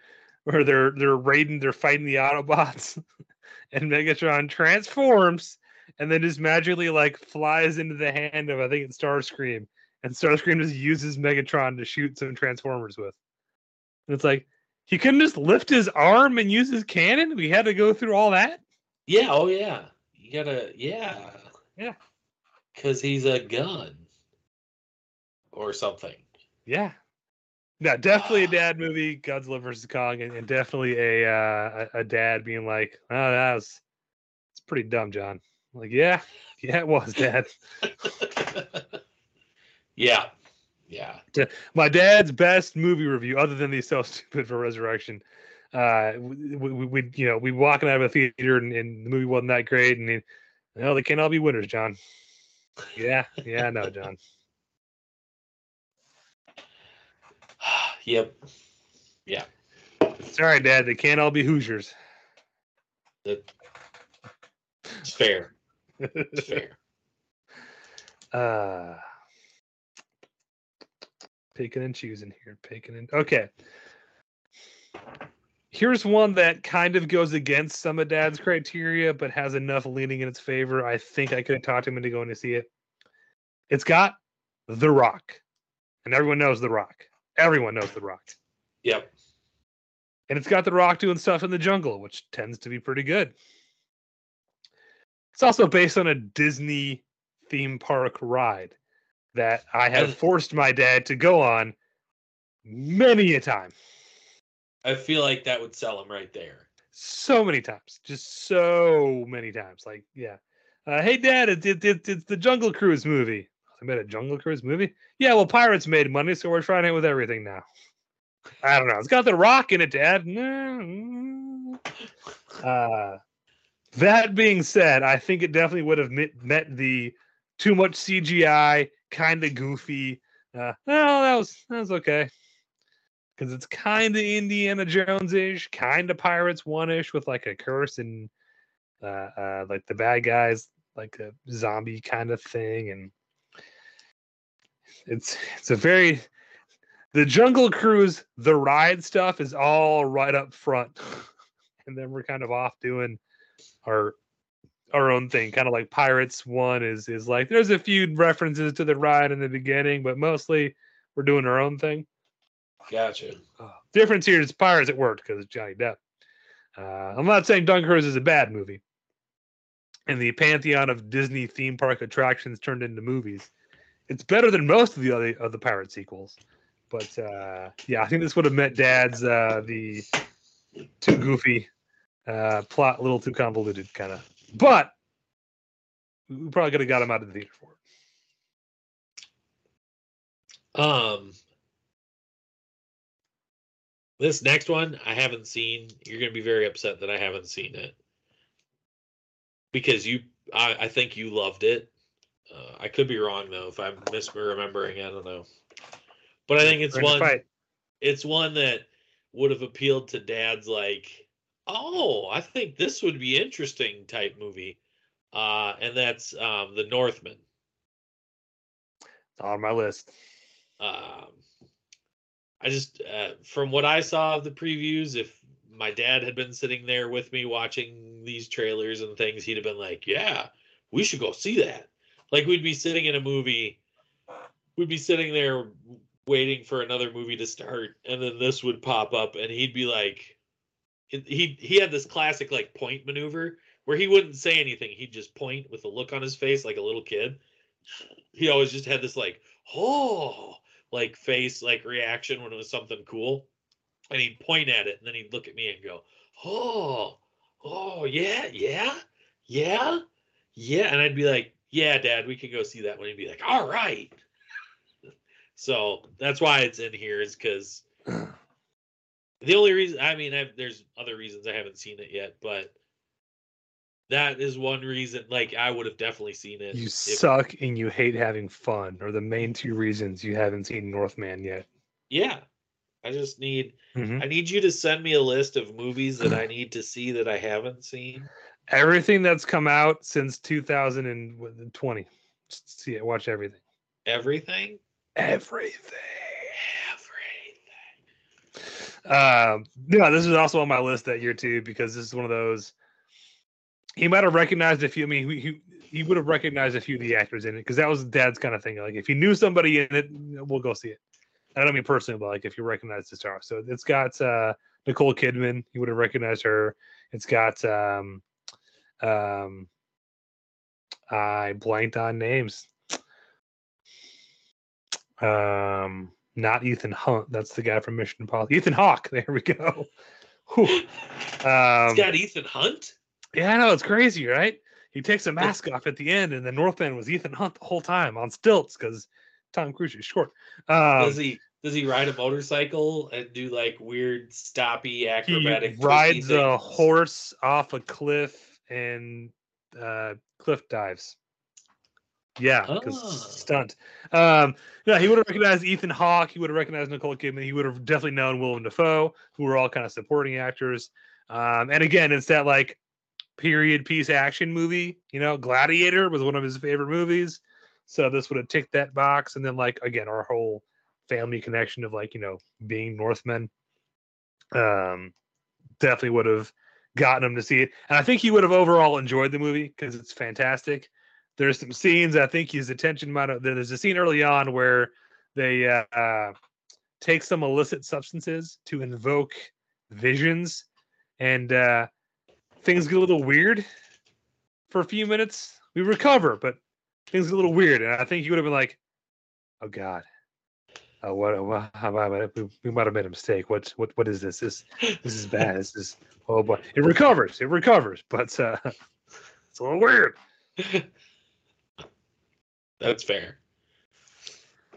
where they're they're raiding, they're fighting the Autobots, and Megatron transforms and then just magically like flies into the hand of I think it's Starscream, and Starscream just uses Megatron to shoot some Transformers with. And it's like he couldn't just lift his arm and use his cannon. We had to go through all that. Yeah. Oh, yeah. You gotta. Yeah. Yeah. Because he's a gun or something. Yeah. No, definitely a dad movie, Godzilla versus Kong, and, and definitely a, uh, a dad being like, "Oh, that was it's pretty dumb, John." like, yeah, yeah, it was, Dad. yeah. Yeah. My dad's best movie review, other than the So Stupid for Resurrection, uh, we, we, we you know we walking out of a theater and, and the movie wasn't that great, and no, they can't all be winners, John. Yeah, yeah, I know, John. Yep. Yeah. Sorry, Dad, they can't all be Hoosiers. That, it's fair. It's fair. Uh, picking and choosing here, picking and okay. Here's one that kind of goes against some of Dad's criteria, but has enough leaning in its favor. I think I could have talked him into going to see it. It's got The Rock, and everyone knows The Rock. Everyone knows The Rock, Yep. and it's got The Rock doing stuff in the jungle, which tends to be pretty good. It's also based on a Disney theme park ride that I have forced my dad to go on many a time. I feel like that would sell him right there. So many times. Just so many times. Like, yeah. Uh, hey, Dad, it, it, it, it's the Jungle Cruise movie. I made a Jungle Cruise movie? Yeah, well, Pirates made money, so we're trying it with everything now. I don't know. It's got The Rock in it, Dad. Uh, that being said, I think it definitely would have met, met the too much CGI, kind of goofy. Uh, well, that was that was okay because it's kind of Indiana Jones ish, kind of Pirates one ish with like a curse and uh, uh, like the bad guys, like a zombie kind of thing, and it's it's a very the Jungle Cruise, the ride stuff is all right up front, and then we're kind of off doing our our own thing, kind of like Pirates one is is like there's a few references to the ride in the beginning, but mostly we're doing our own thing. Gotcha. Difference here is Pirates it worked because it's Johnny Depp. Uh, I'm not saying Cruise is a bad movie. And the pantheon of Disney theme park attractions turned into movies. It's better than most of the other of the pirate sequels. But uh, yeah, I think this would have met Dad's uh, the too goofy uh, plot, a little too convoluted kind of. But we probably could have got him out of the theater for it. Um, this next one I haven't seen. You're gonna be very upset that I haven't seen it because you. I, I think you loved it. Uh, I could be wrong though. If I'm misremembering, I don't know. But I think it's to one. It's one that would have appealed to dads like, oh, I think this would be interesting type movie. Uh, and that's um, the Northman. It's on my list. um, I just, uh, from what I saw of the previews, if my dad had been sitting there with me watching these trailers and things, he'd have been like, "Yeah, we should go see that." Like we'd be sitting in a movie, we'd be sitting there waiting for another movie to start, and then this would pop up, and he'd be like, he he had this classic like point maneuver where he wouldn't say anything, he'd just point with a look on his face like a little kid. He always just had this like, oh like face like reaction when it was something cool. And he'd point at it and then he'd look at me and go oh oh yeah yeah yeah yeah. And i'd be like yeah dad we can go see that one he'd be like all right so that's why it's in here is because the only reason i mean I've, there's other reasons i haven't seen it yet but that is one reason like i would have definitely seen it You if- suck and you hate having fun are the main two reasons you haven't seen Northman yet. yeah i just need Mhm. I need you to send me a list of movies that I need to see that I haven't seen. Everything that's come out since 2020. Just see it, watch everything. Everything? Everything. Everything. Um, yeah, this is also on my list that year too because this is one of those. He might have recognized a few. I mean, he he, he would have recognized a few of the actors in it because that was Dad's kind of thing. Like if he knew somebody in it, we'll go see it. I don't mean personally, but like if you recognize the star. So it's got uh, Nicole Kidman. You would have recognized her. It's got um, um, I blanked on names. Um, not Ethan Hunt. That's the guy from Mission Impossible. Ethan Hawke. There we go. Whew. it's Um, got Ethan Hunt? yeah, I know it's crazy, right? He takes a mask off at the end, and the North End was Ethan Hunt the whole time on stilts because Tom Cruise is short. Um, Does he Does he ride a motorcycle and do like weird stoppy He acrobatic? twisty rides a horse off a cliff and uh, cliff dives. Yeah, because Ah. stunt. Um, yeah, he would have recognized Ethan Hawke. He would have recognized Nicole Kidman. He would have definitely known Willem Dafoe, who were all kind of supporting actors. Um, and again, it's that like period piece action movie. You know, Gladiator was one of his favorite movies, so this would have ticked that box. And then like again, our whole family connection of like you know being Northmen. Um, definitely would have gotten him to see it, and I think he would have overall enjoyed the movie because it's fantastic. There's some scenes I think his attention might have. There's a scene early on where they uh, uh, take some illicit substances to invoke visions, and uh, things get a little weird for a few minutes. We recover, but things get a little weird, and I think he would have been like, "Oh God." Oh, what? what how about we, we might have made a mistake. What? What? What is this? This this is bad. This is oh boy. It recovers. It recovers, but uh, it's a little weird. That's fair.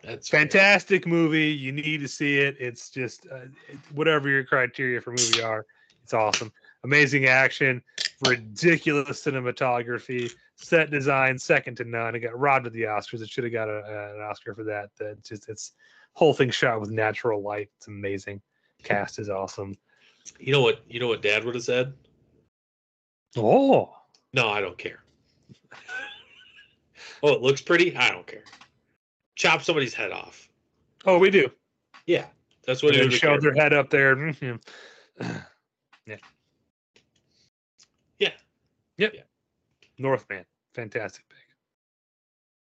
That's fair. Fantastic movie. You need to see it. It's just uh, whatever your criteria for movie are. It's awesome. Amazing action, ridiculous cinematography, set design second to none. It got robbed of the Oscars. It should have got a, an Oscar for that. That just it's whole thing shot with natural light. It's amazing. Cast is awesome. You know what? You know what Dad would have said? Oh, No, I don't care. oh, it looks pretty. I don't care. Chop somebody's head off. oh, we do. Yeah, that's what And he then would have showed their head up there. Mhm. yeah. Yeah. Yep. Yeah. Northman. Fantastic pick.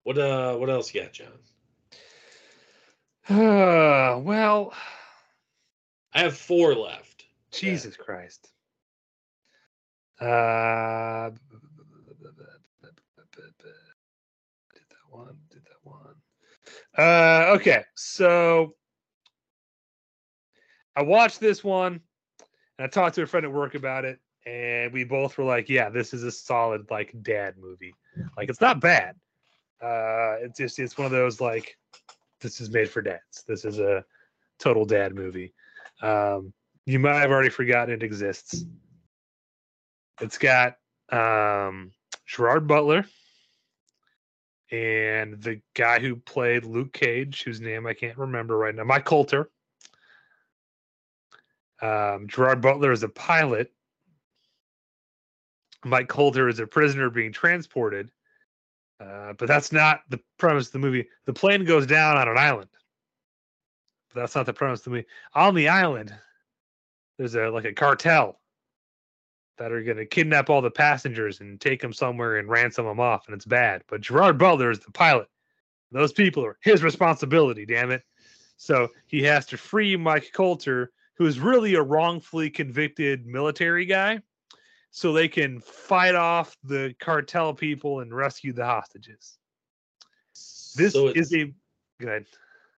What uh? What else you got, John? Uh, well, I have four left. Jesus Christ. Uh, did that one? Did that one? Uh, okay. So I watched this one, and I talked to a friend at work about it, and we both were like, "Yeah, this is a solid like dad movie. Like, it's not bad. Uh, it's just it's one of those like, this is made for dads. This is a total dad movie." Um, you might have already forgotten it exists. It's got um, Gerard Butler and the guy who played Luke Cage, whose name I can't remember right now, Mike Colter. Um, Gerard Butler is a pilot. Mike Colter is a prisoner being transported. Uh, but that's not the premise of the movie. The plane goes down on an island. But that's not the premise of the movie. On the island, there's a like a cartel that are going to kidnap all the passengers and take them somewhere and ransom them off, and it's bad. But Gerard Butler is the pilot. Those people are his responsibility. Damn it! So he has to free Mike Colter, who is really a wrongfully convicted military guy, so they can fight off the cartel people and rescue the hostages. This so is a good.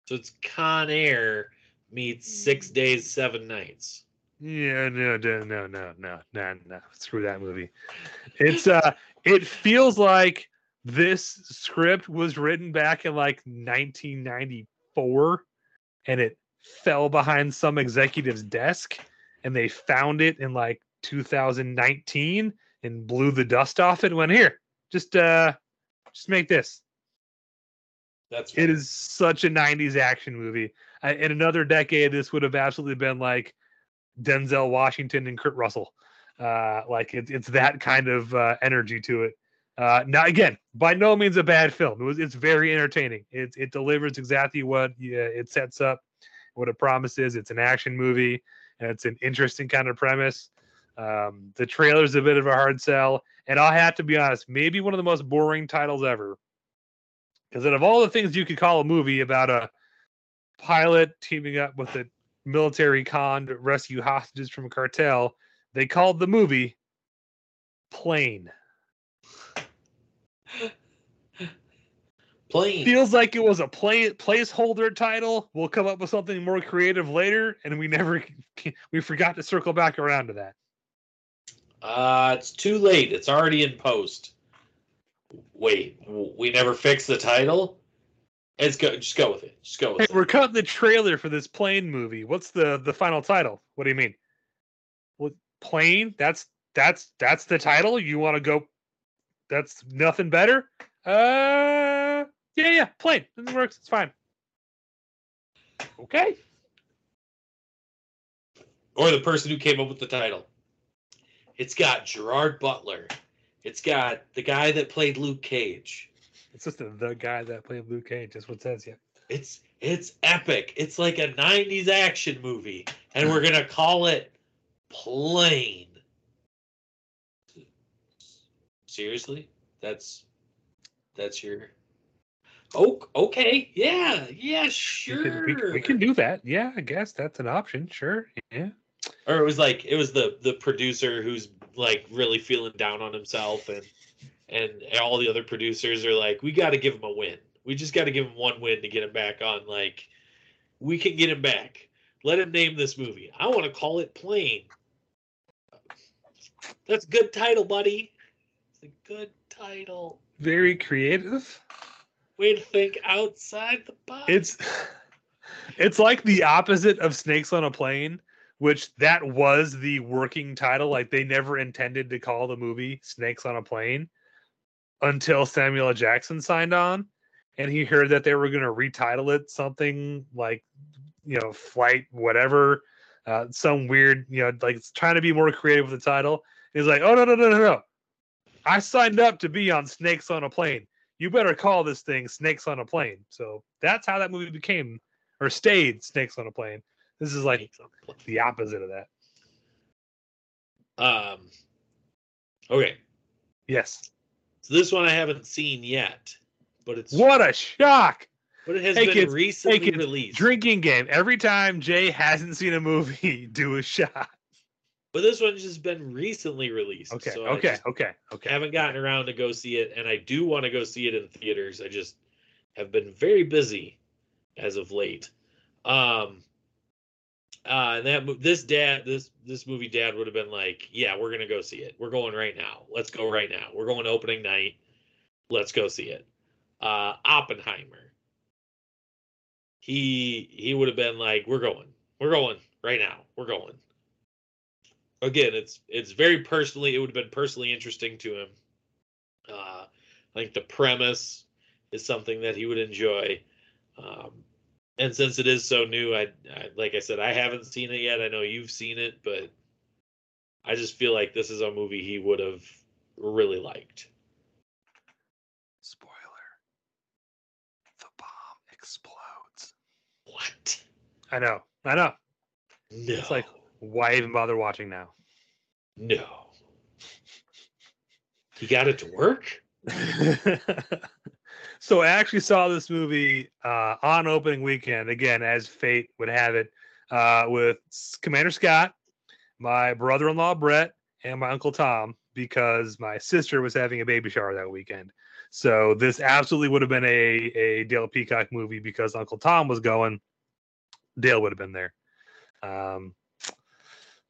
so it's Con Air meets Six Days, Seven Nights. Yeah, no, no, no, no, no, no, no. Screw that movie. It's uh it feels like this script was written back in like 1994 and it fell behind some executive's desk and they found it in like 2019 and blew the dust off it and went here. Just uh just make this. That's It is such a 90s action movie. I, in another decade, this would have absolutely been like Denzel Washington and Kurt Russell. Uh, like it, it's that kind of uh, energy to it. Uh, now, again, by no means a bad film. It was, it's very entertaining. It, it delivers exactly what yeah, it sets up, what it promises. It's an action movie, and it's an interesting kind of premise. Um, the trailer's a bit of a hard sell, and I'll have to be honest, maybe one of the most boring titles ever. Because out of all the things you could call a movie about a pilot teaming up with a military con to rescue hostages from a cartel, they called the movie Plane. Plane. Feels like it was a play placeholder title. We'll come up with something more creative later, and we never we forgot to circle back around to that. Uh, it's too late. It's already in post. Wait, we never fixed the title? Let's go. Just go with it. Just go with Hey, it. we're cutting the trailer for this plane movie. What's the the final title? What do you mean? What plane? That's that's that's the title. You want to go? That's nothing better. Uh, yeah, yeah, plane. It works. It's fine. Okay. or the person who came up with the title. It's got Gerard Butler. It's got the guy that played Luke Cage. It's just the, guy that played Luke Cage. That's what it says. Yeah. It's it's epic. It's like a 90s action movie and we're going to call it Plane. Seriously? That's that's your Oh, okay. Yeah. Yeah, We sure. can, we, we can do that. Yeah, I guess that's an option. Sure. Yeah. Or it was like it was the the producer who's like really feeling down on himself and and all the other producers are like we got to give him a win. We just got to give him one win to get him back on like we can get him back. Let him name this movie. I want to call it plane. That's a good title buddy. It's a good title. Very creative. way to think outside the box. It's it's like the opposite of Snakes on a Plane, which that was the working title. Like they never intended to call the movie Snakes on a Plane until Samuel L. Jackson signed on, and he heard that they were going to retitle it something like you know Flight whatever, uh, some weird you know like trying to be more creative with the title. He's like, oh no no no no no, I signed up to be on Snakes on a Plane you better call this thing Snakes on a Plane. So that's how that movie became or stayed Snakes on a Plane. This is like the opposite of that. um okay Yes. so this one i haven't seen yet but it's What a shock. But it has Hey, been kids, recently hey, kids, released. Drinking game. Every time Jay hasn't seen a movie, do a shot. But this one's just been recently released. Okay. so I okay. Okay. Okay. haven't gotten around to go see it, and I do want to go see it in theaters. I just have been very busy as of late. Um, uh, and that this dad, this this movie, dad would have been like, "Yeah, we're gonna go see it. We're going right now. Let's go right now. We're going opening night. Let's go see it." Uh, Oppenheimer. He he would have been like, "We're going. We're going right now. We're going." Again, it's it's very personally. It would have been personally interesting to him. Uh, I think the premise is something that he would enjoy. Um, and since it is so new, I, I like I said, I haven't seen it yet. I know you've seen it, but I just feel like this is a movie he would have really liked. Spoiler. The bomb explodes. What? I know. I know. No. It's like, why even bother watching now? no. He got it to work. so I actually saw this movie uh, on opening weekend again, as fate would have it, uh, with Commander Scott, my brother-in-law Brett, and my uncle Tom, because my sister was having a baby shower that weekend. So this absolutely would have been a a Dale Peacock movie because Uncle Tom was going. Dale would have been there. Um,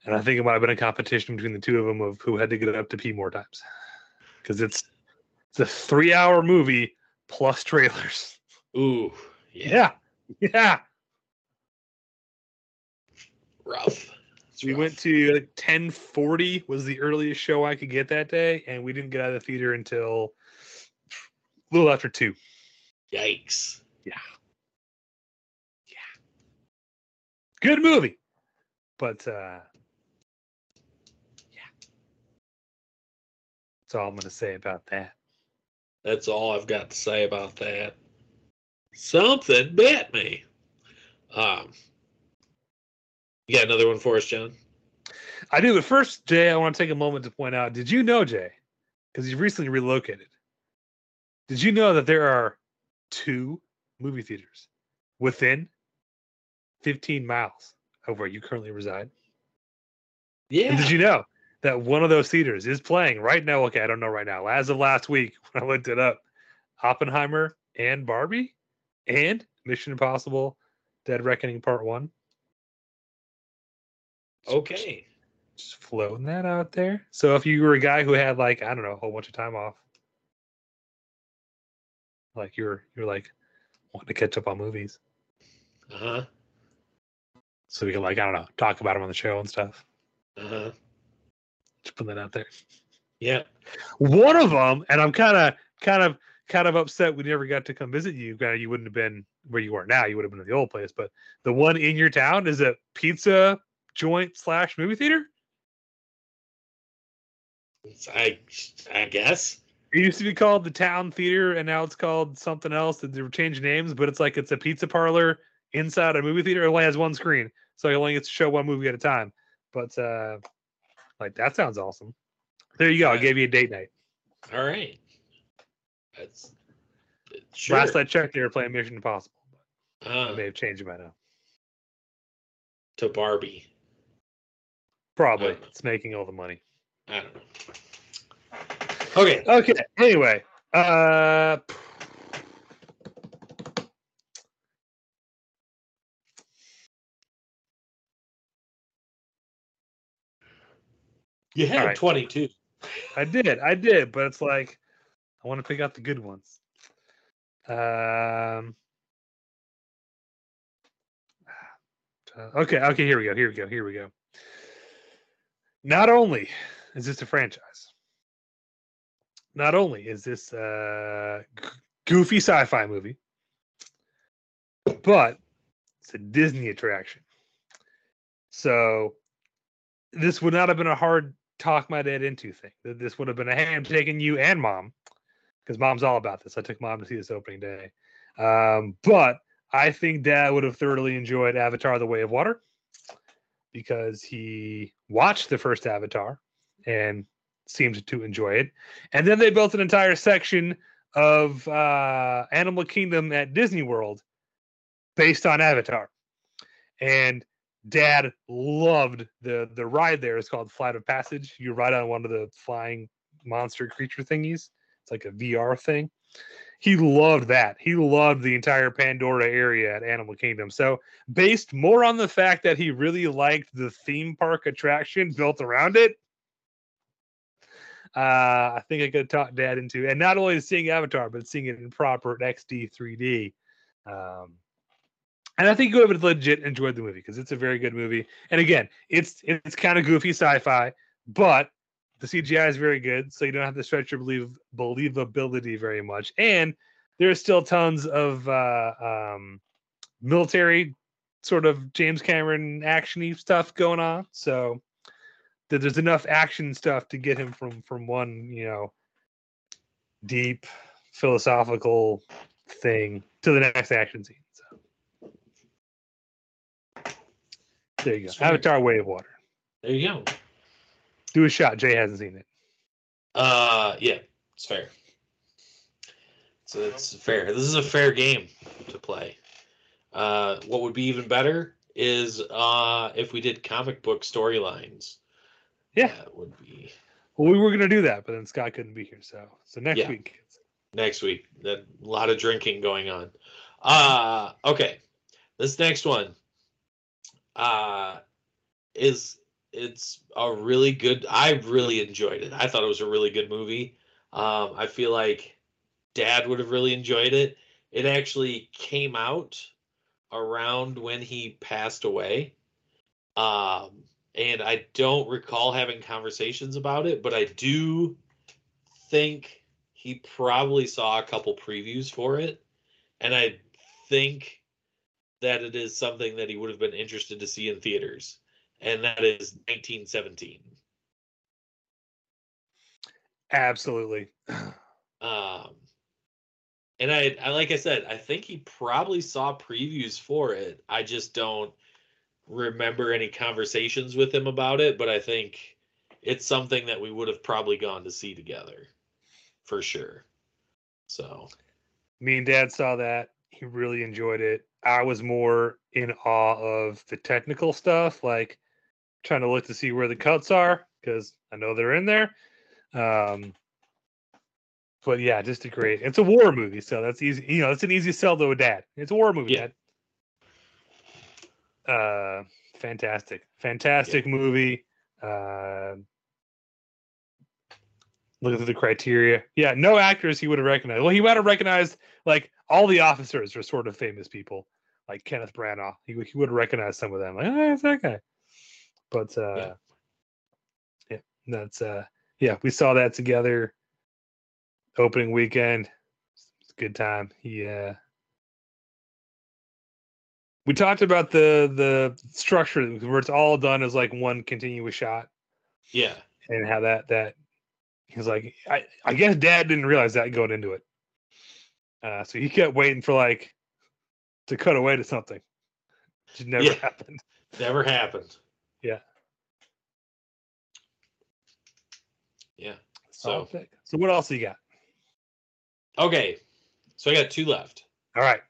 and I think it might have been a competition between the two of them of who had to get up to pee more times, because it's it's a three hour movie plus trailers. Ooh, yeah, Yeah. Yeah. rough. It's We rough. went to like, 1040 was the earliest show I could get that day, and we didn't get out of the theater until a little after two. Yikes. Yeah, yeah. Good movie. But uh yeah. That's all I'm gonna say about that. That's all I've got to say about that. Something bit me. Um, you got another one for us, John? I do, but first, Jay, I want to take a moment to point out, did you know, Jay, because you've recently relocated, did you know that there are two movie theaters within 15 miles of where you currently reside? Yeah. And did you know that one of those theaters is playing right now? Okay, I don't know right now. As of last week, when I looked it up, Oppenheimer and Barbie and Mission Impossible Dead Reckoning Part One. Okay. Just floating that out there. So if you were a guy who had like, I don't know, a whole bunch of time off, like you're you're like, wanting to catch up on movies, Uh huh. so we can like I don't know talk about them on the show and stuff. Uh huh. Just put that out there. Yeah. One of them, and I'm kind of kind of kind of upset we never got to come visit you. You wouldn't have been where you are now. You would have been at the old place, but the one in your town is a pizza joint slash movie theater. I I guess. It used to be called the Town Theater, and now it's called something else. They changed names, but it's like it's a pizza parlor inside a movie theater. It only has one screen, so it only gets to show one movie at a time. But uh like that sounds awesome. There you go. I gave you a date night. All right. That's sure. Last I checked, they were playing Mission Impossible. uh, They may have changed it by now. to Barbie. Probably. Uh, It's making all the money. I don't know. Okay. Okay. Anyway, uh You had right. 22. I did, I did, but it's like I want to pick out the good ones. Um. uh, Okay, okay, here we go. Here we go. Here we go. Not only is this a franchise, not only is this a goofy sci-fi movie, but it's a Disney attraction. So this would not have been a hard talk my dad into thing. That This would have been a hey, I'm taking you and mom, because mom's all about this. I took mom to see this opening day. Um, but I think dad would have thoroughly enjoyed Avatar The Way of Water because he watched the first Avatar and seemed to enjoy it. And then they built an entire section of uh, Animal Kingdom at Disney World based on Avatar. And dad loved the the ride there. It's called Flight of Passage. You ride on one of the flying monster creature thingies. It's like a VR thing. He loved that. He loved the entire Pandora area at Animal Kingdom. So, based more on the fact that he really liked the theme park attraction built around it, uh, I think I could talk Dad into, and not only seeing Avatar, but seeing it in proper XD 3D. Um, and I think you would have legit enjoyed the movie because it's a very good movie. And again, it's it's kind of goofy sci-fi, but the CGI is very good, so you don't have to stretch your believe believability very much. And there's still tons of uh, um, military sort of James Cameron actiony stuff going on. So that there's enough action stuff to get him from from one you know deep philosophical thing to the next action scene. There you go. Sweet. Avatar: Way of Water. There you go. Do a shot. Jay hasn't seen it. Uh, yeah, it's fair. So it's fair. This is a fair game to play. Uh, what would be even better is uh, if we did comic book storylines. Yeah. That would be Well, we were gonna do that, but then Scott couldn't be here, so so next Yeah. week. next week. That a lot of drinking going on. Uh okay. This next one uh is it's a really good I really enjoyed it. I thought it was a really good movie. Um I feel like dad would have really enjoyed it. It actually came out around when he passed away. Um and I don't recall having conversations about it, but I do think he probably saw a couple previews for it and i think that it is something that he would have been interested to see in theaters and that is 1917 Absolutely. um and I, I like i said i think he probably saw previews for it i just don't remember any conversations with him about it but i think it's something that we would have probably gone to see together for sure so Me and Dad saw that. He really enjoyed it. I was more in awe of the technical stuff, like trying to look to see where the cuts are because I know they're in there. Um, but yeah, just a great. It's a war movie, so that's easy. You know, it's an easy sell to a dad. It's a war movie, Yeah. Dad. Uh, fantastic, fantastic movie. Uh, looking through the criteria, yeah, no actors he would have recognized. Well, he might have recognized like all the officers are sort of famous people, like Kenneth Branagh. He, would- he would recognize some of them. Like, oh, it's that guy. But uh, Yeah. yeah, that's uh, yeah, we saw that together. Opening weekend, it's a good time. He uh, we talked about the the structure where it's all done as like one continuous shot Yeah. and how that that he's like I, I guess dad didn't realize that going into it uh so he kept waiting for like to cut away to something which never Yeah. happened Never happened. Yeah. Yeah. So so what else you got okay. So I got two left. all right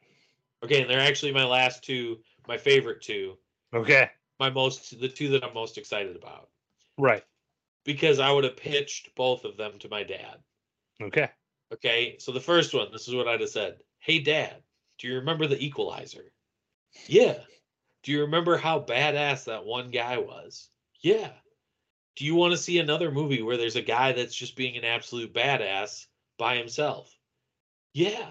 Okay, and they're actually my last two, my favorite two, okay my most the two that I'm most excited about. right Because I would have pitched both of them to my dad. okay Okay, so the first one, this is what I'd have said. Hey dad, do you remember the equalizer? Yeah. Do you remember how badass that one guy was? Yeah. Do you want to see another movie where there's a guy that's just being an absolute badass by himself? Yeah.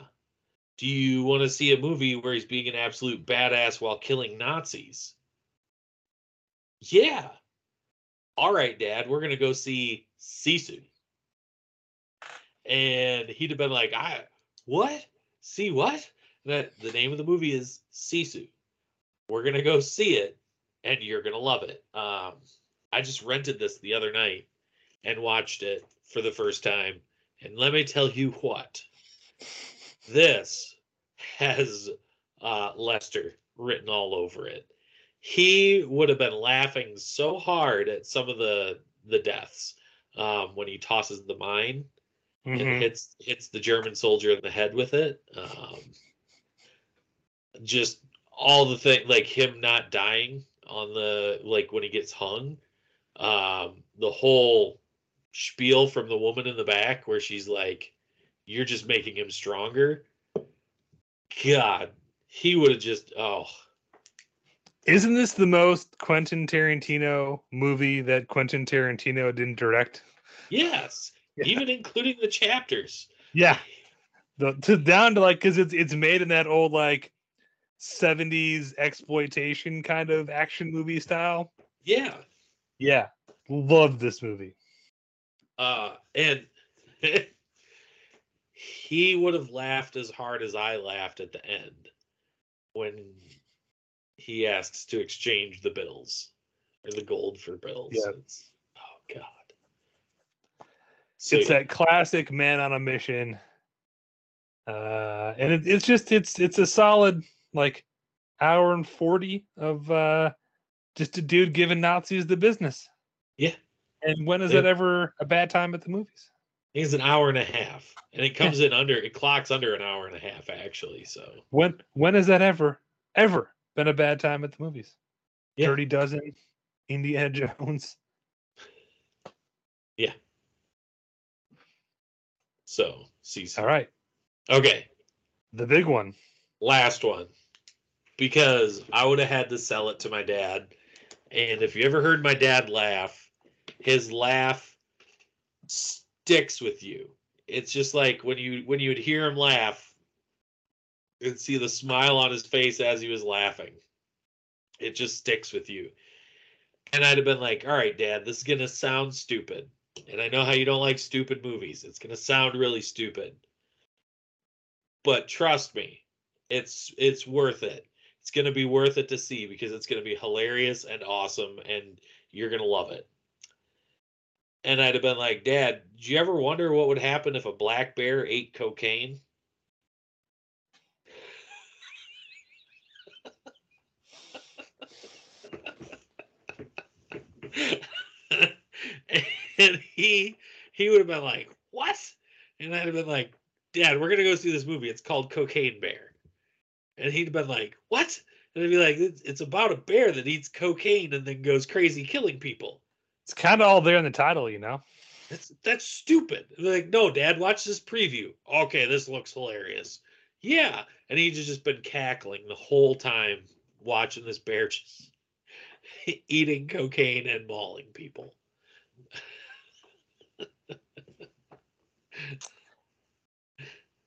Do you want to see a movie where he's being an absolute badass while killing Nazis? Yeah. All right, Dad, we're gonna go see Sisu. And he'd have been like, I what? See what? That the name of the movie is Sisu. We're gonna go see it and you're gonna love it. Um I just rented this the other night and watched it for the first time. And let me tell you what, this has uh, Lester written all over it. He would have been laughing so hard at some of the the deaths um, when he tosses the mine and Mhm. hits hits the German soldier in the head with it. Um, just all the thing, like him not dying on the like when he gets hung. Um, the whole spiel from the woman in the back where she's like, "You're just making him stronger." God, he would have just oh isn't this the most quentin tarantino movie that quentin tarantino didn't direct yes, Yeah. even including the chapters. yeah the to down to like because it's it's made in that old like 70s exploitation kind of action movie style Yeah, yeah love this movie uh, and he would have laughed as hard as I laughed at the end when he asks to exchange the bills or the gold for bills. Yeah. It's, oh God. So it's yeah, that classic man on a mission. Uh and it, it's just it's it's a solid like hour and 40 of uh just a dude giving nazis the business. Yeah. and when is Yeah. that ever a bad time at the movies? It's an hour and a half, and it comes in under it clocks under an hour and a half actually. So. When when has that ever ever been a bad time at the movies? Yeah. dirty dozen indiana jones so see. all right Okay, the big one last one because I would have had to sell it to my dad. And if you ever heard my dad laugh, his laugh sticks with you. It's just like when you when you would hear him laugh and see the smile on his face as he was laughing. It just sticks with you. And I'd have been like, "All right, dad, this is going to sound stupid. And I know how you don't like stupid movies. It's going to sound really stupid. But trust me, it's it's worth it. It's going to be worth it to see because it's going to be hilarious and awesome and you're going to love it. And I'd have been like, "Dad, do you ever wonder what would happen if a black bear ate cocaine?" and he he would have been like, "What?" And I'd have been like, "Dad, we're gonna go see this movie. It's called Cocaine Bear." And he'd have been like, "What?" And I'd be like, "It's, it's about a bear that eats cocaine and then goes crazy killing people." it's kind of all there in the title you know That's that's stupid. Like, no, Dad, watch this preview. Okay, this looks hilarious. Yeah, and he's just been cackling the whole time watching this bear just eating cocaine and mauling people.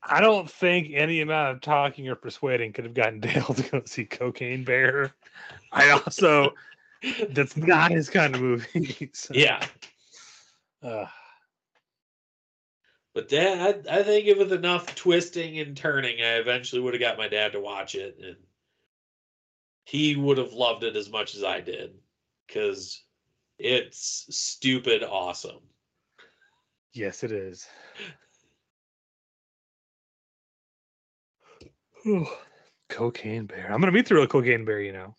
I don't think any amount of talking or persuading could have gotten Dale to go see Cocaine Bear. I also, that's not his kind of movie. so, Yeah. uh, But dad, I, I think if with enough twisting and turning, I eventually would have got my dad to watch it, and he would have loved it as much as I did, because it's stupid awesome. Yes, it is. Whew. Cocaine Bear. I'm gonna meet the real Cocaine Bear. You know,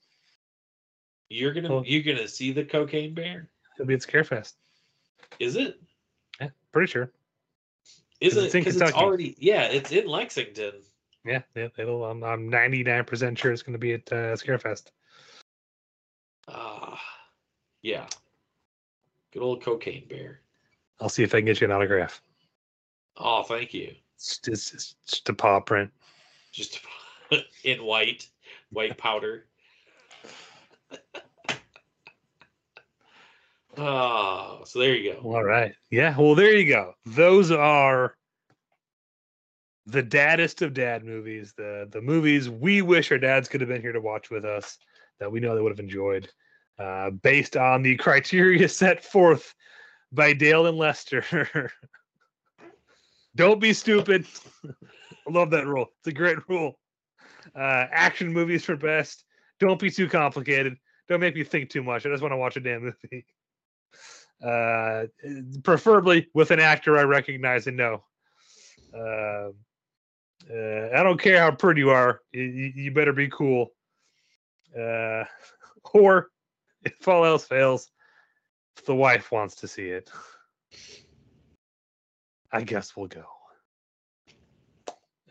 You're gonna Well- you're gonna see the cocaine bear? he'll be at Scarefest. Is it? Yeah, pretty sure. Is 'Cause it? it's in Because it's Kentucky. already yeah, it's in Lexington. Yeah, yeah. It'll. I'm. I'm 99% sure it's gonna be at uh, Scarefest. Ah, yeah. Good old cocaine bear. I'll see if I can get you an autograph. Oh, thank you. It's just, it's just a paw print. Just in white, white powder. Oh, so there you go. All right. Yeah. Well, there you go. Those are the daddest of dad movies. The the movies we wish our dads could have been here to watch with us. That we know they would have enjoyed, uh, based on the criteria set forth by Dale and Lester. Don't be stupid. I love that rule. It's a great rule. Uh, action movies for best. Don't be too complicated. Don't make me think too much. I just want to watch a damn movie uh, preferably with an actor I recognize and know. Uh, uh, I don't care how pretty you are, you, you better be cool. Uh, or if all else fails, if the wife wants to see it, I guess we'll go.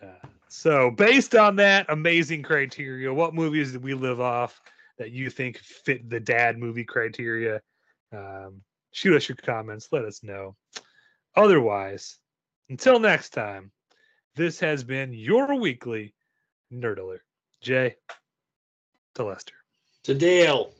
Uh, so, based on that amazing criteria, what movies did we live off that you think fit the dad movie criteria? Um, shoot us your comments. Let us know. Otherwise, until next time, this has been your weekly Nerd Alert. Jay to Lester. To Dale.